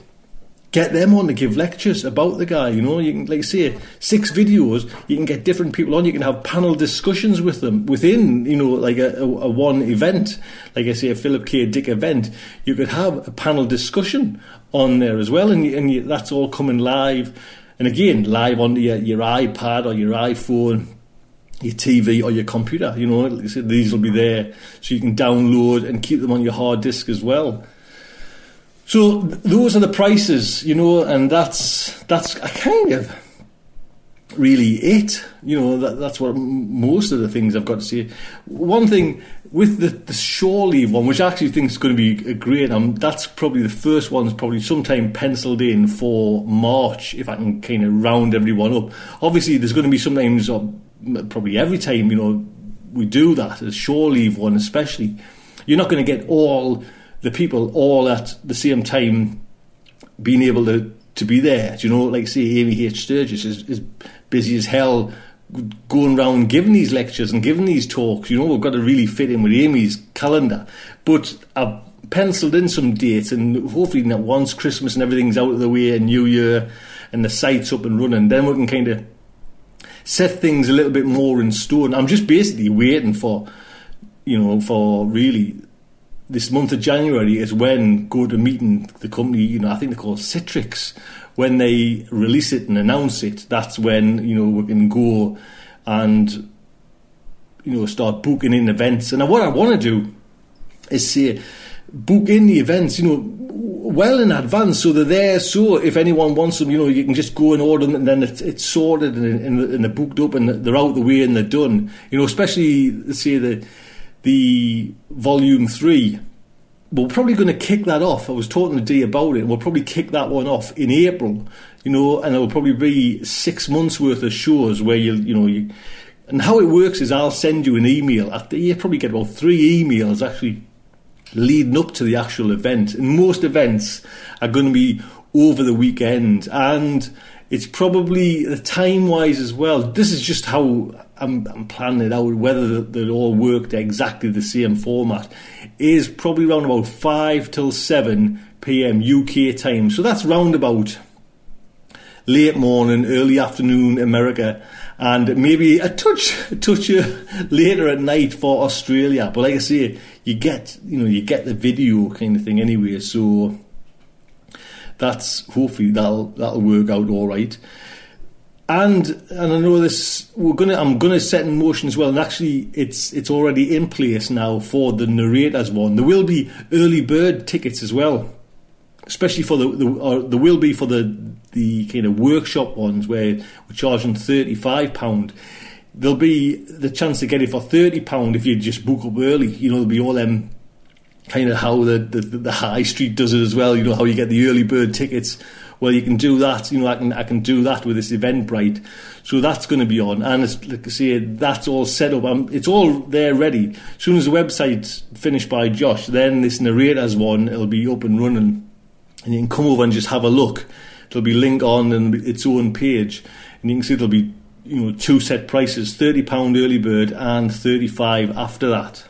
get them on to give lectures about the guy. You know, you can like say six videos. You can get different people on. You can have panel discussions with them within you know like a, a, a one event, like I say a Philip K. Dick event. You could have a panel discussion on there as well, and and you, that's all coming live. And again, live on your, your iPad or your iPhone your TV or your computer. You know, these will be there, so you can download and keep them on your hard disk as well. So those are the prices, you know, and that's that's kind of really it. You know, that, that's what most of the things I've got to say. One thing with the, the shore leave one, which I actually think is going to be great, um, that's probably the first one's probably sometime penciled in for March, if I can kind of round everyone up. Obviously, there's going to be sometimes, uh, probably every time, you know, we do that, a shore leave one especially. You're not going to get all the people all at the same time being able to to be there. Do you know, like say Amy H. Sturgis is, is busy as hell going around giving these lectures and giving these talks. You know, we've got to really fit in with Amy's calendar. But I've penciled in some dates, and hopefully, once Christmas and everything's out of the way, and New Year, and the site's up and running, then we can kind of set things a little bit more in stone. I'm just basically waiting for, you know, for really this month of January is when GoToMeeting the company, you know, I think they're called Citrix. When they release it and announce it, that's when, you know, we can go and, you know, start booking in events. And what I want to do is say, book in the events, you know, well in advance so they're there. So if anyone wants them, you know, you can just go and order them and then it's, it's sorted and, and, and they're booked up and they're out the way and they're done. You know, especially, say, the the volume three. We're probably going to kick that off. I was talking to Dee about it. We'll probably kick that one off in April, you know, and it will probably be six months worth of shows where you, you know, you. And how it works is I'll send you an email. After you probably get about three emails actually leading up to the actual event. And most events are going to be over the weekend, and it's probably the time wise as well. This is just how I'm, I'm planning it out. Whether they all worked exactly the same format is probably around about five till seven p.m. UK time. So that's round about late morning, early afternoon America, and maybe a touch, a touch later at night for Australia. But like I say, you get you know you get the video kind of thing anyway. So that's hopefully that'll that'll work out all right. And and I know this we're gonna I'm gonna set in motion as well. And actually, it's it's already in place now for the narrators one. There will be early bird tickets as well, especially for the, the there will be for the the kind of workshop ones where we're charging thirty five pound. There'll be the chance to get it for thirty pound if you just book up early. You know, there'll be all them kind of how the, the the high street does it as well. You know how you get the early bird tickets. Well, you can do that. You know, I can I can do that with this Eventbrite. So that's going to be on, and it's, like I say, that's all set up. Um, it's all there ready. As soon as the website's finished by Josh, then this narrators one it'll be up and running, and you can come over and just have a look. It'll be linked on and its own page, and you can see there'll be you know two set prices: thirty pound early bird and thirty five after that.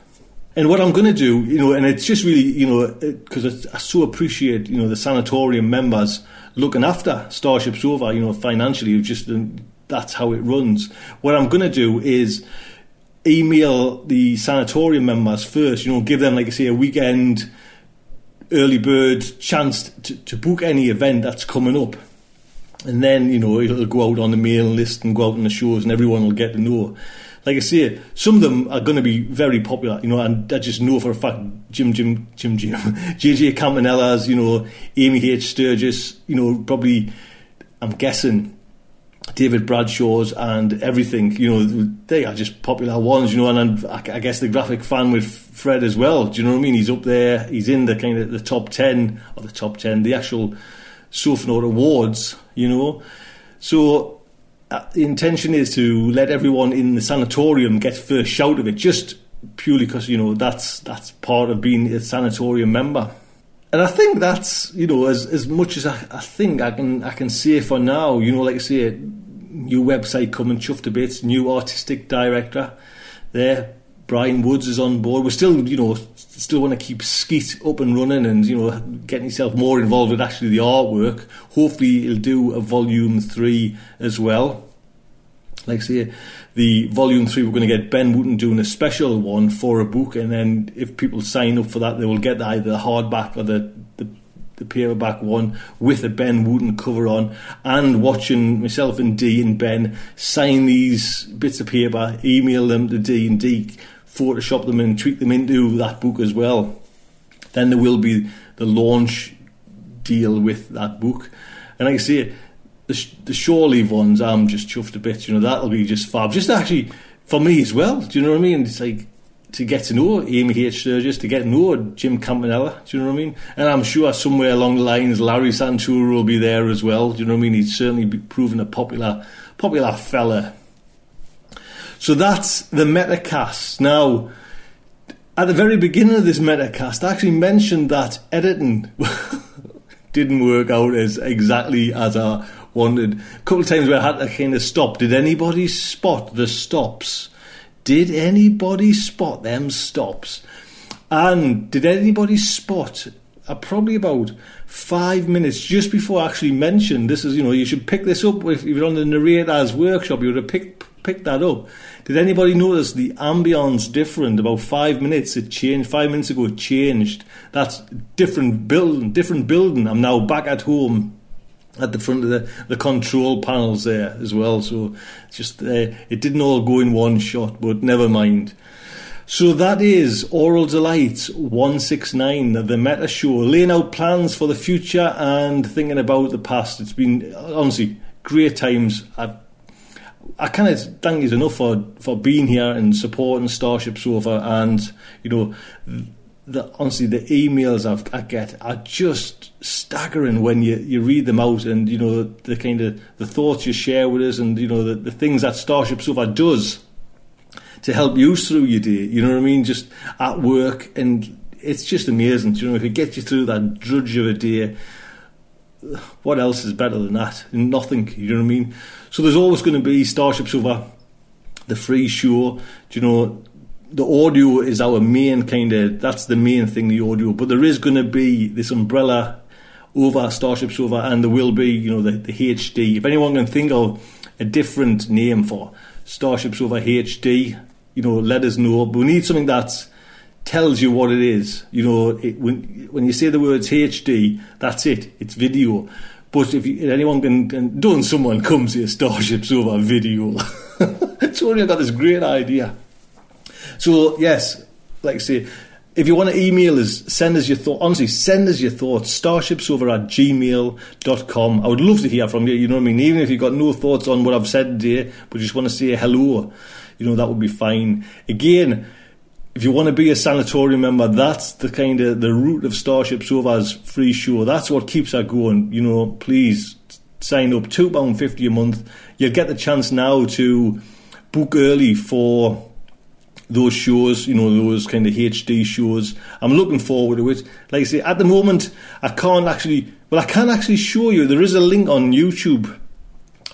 And what I'm going to do, you know, and it's just really, you know, because I so appreciate, you know, the sanatorium members looking after Starship Sofa, you know, financially. Just um, that's how it runs. What I'm going to do is email the sanatorium members first. You know, give them, like I say, a weekend early bird chance to, to book any event that's coming up. And then, you know, it'll go out on the mailing list and go out on the shows and everyone will get to know like I say, some of them are going to be very popular, you know, and I just know for a fact Jim, Jim, Jim, Jim, JJ Campanella's, you know, Amy H. Sturgis, you know, probably, I'm guessing, David Bradshaw's and everything, you know, they are just popular ones, you know, and I guess the graphic fan with Fred as well. Do you know what I mean? He's up there, he's in the kind of the top 10, or the top 10, the actual Sofanaut Awards, you know. So uh, the intention is to let everyone in the sanatorium get first shout of it, just purely because you know that's that's part of being a sanatorium member. And I think that's you know as as much as I, I think I can I can say for now, you know, like I say, new website coming, chuffed a bit, new artistic director there. Brian Woods is on board. We're still, you know, still want to keep Skeet up and running and, you know, getting yourself more involved with actually the artwork. Hopefully he'll do a volume three as well. Like I say, the volume three, we're going to get Ben Wooten doing a special one for a book, and then if people sign up for that, they will get either the hardback or the, the the paperback one with a Ben Wooten cover on, and watching myself and Dee and Ben sign these bits of paper, email them to Dee and Dee Photoshop them and tweak them into that book as well. Then there will be the launch deal with that book. And like I say, the, the shore leave ones, I'm just chuffed a bit. You know, that'll be just fab. Just actually for me as well. Do you know what I mean? It's like to get to know Amy H. Sturgis, to get to know Jim Campanella. Do you know what I mean? And I'm sure somewhere along the lines, Larry Santoro will be there as well. Do you know what I mean? He's certainly proven a popular, popular fella. So that's the Metacast. Now, at the very beginning of this Metacast, I actually mentioned that editing didn't work out as exactly as I wanted. A couple of times where I had to kind of stop. Did anybody spot the stops? Did anybody spot them stops? And did anybody spot uh, probably about five minutes just before I actually mentioned this is, you know, you should pick this up if you're on the narrator's workshop, you would have picked picked that up. Did anybody notice the ambience different? About five minutes it changed. Five minutes ago it changed. That's different building. Different building. I'm now back at home at the front of the, the control panels there as well. So just uh, it didn't all go in one shot, but never mind. So that is Aural Delight 169, the Meta Show, laying out plans for the future and thinking about the past. It's been honestly great times. I, I kind of thank you enough for, for being here and supporting Starship Sofa and, you know, the honestly the emails I've, i get are just staggering when you, you read them out and you know the, the kind of the thoughts you share with us and you know the, the things that Starship Sofa does to help you through your day. You know what I mean? Just at work and it's just amazing. You know if it gets you through that drudge of a day, what else is better than that? Nothing. You know what I mean? So there's always going to be Starship Sofa, the free show. Do you know? the audio is our main kind of that's the main thing the audio but there is going to be this umbrella over Starship Sofa and there will be you know the, the HD if anyone can think of a different name for Starship Sofa HD you know let us know but we need something that tells you what it is you know it, when when you say the words HD that's it it's video but if, you, if anyone can, can don't someone comes here Starship Sofa video Tony got this great idea so yes, like I say, if you want to email us, send us your thoughts. Honestly, send us your thoughts. Starshipsofa at gmail.com. I would love to hear from you. You know what I mean? Even if you've got no thoughts on what I've said today, but just want to say hello, you know, that would be fine. Again, if you want to be a sanatorium member, that's the kind of the root of Starship Sofa's free show. That's what keeps her going. You know, please sign up. £2.50 a month. You'll get the chance now to book early for those shows, you know, those kind of HD shows. I'm looking forward to it. Like I say, at the moment, I can't actually, well, I can actually show you. There is a link on YouTube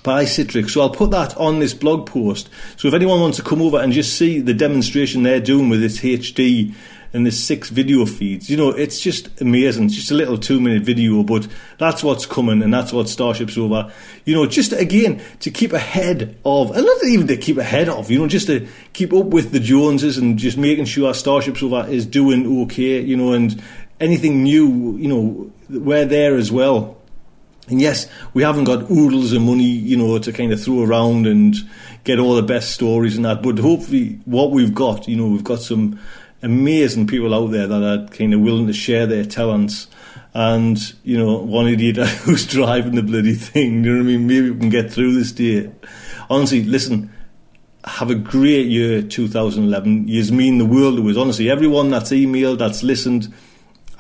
by Citrix, so I'll put that on this blog post. So if anyone wants to come over and just see the demonstration they're doing with this HD and the six video feeds. You know, it's just amazing. It's just a little two minute video, but that's what's coming and that's what Starship Sofa. You know, just again to keep ahead of, and not even to keep ahead of, you know, just to keep up with the Joneses and just making sure Starship Sofa is doing okay, you know, and anything new, you know, we're there as well. And yes, we haven't got oodles of money, you know, to kind of throw around and get all the best stories and that. But hopefully, what we've got, you know, we've got some amazing people out there that are kind of willing to share their talents. And, you know, one idiot who's driving the bloody thing, you know what I mean? Maybe we can get through this day. Honestly, listen, have a great year 2011. You mean the world to us. Honestly, everyone that's emailed, that's listened,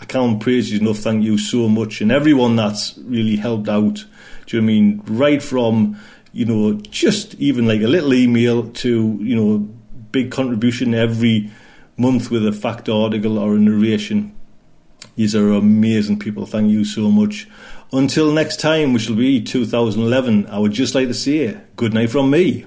can't praise you enough. Thank you so much. And everyone that's really helped out. Do you know I mean? Right from, you know, just even like a little email to, you know, big contribution every month with a fact article or a narration. These are amazing people. Thank you so much. Until next time, which will be 2011, I would just like to say good night from me.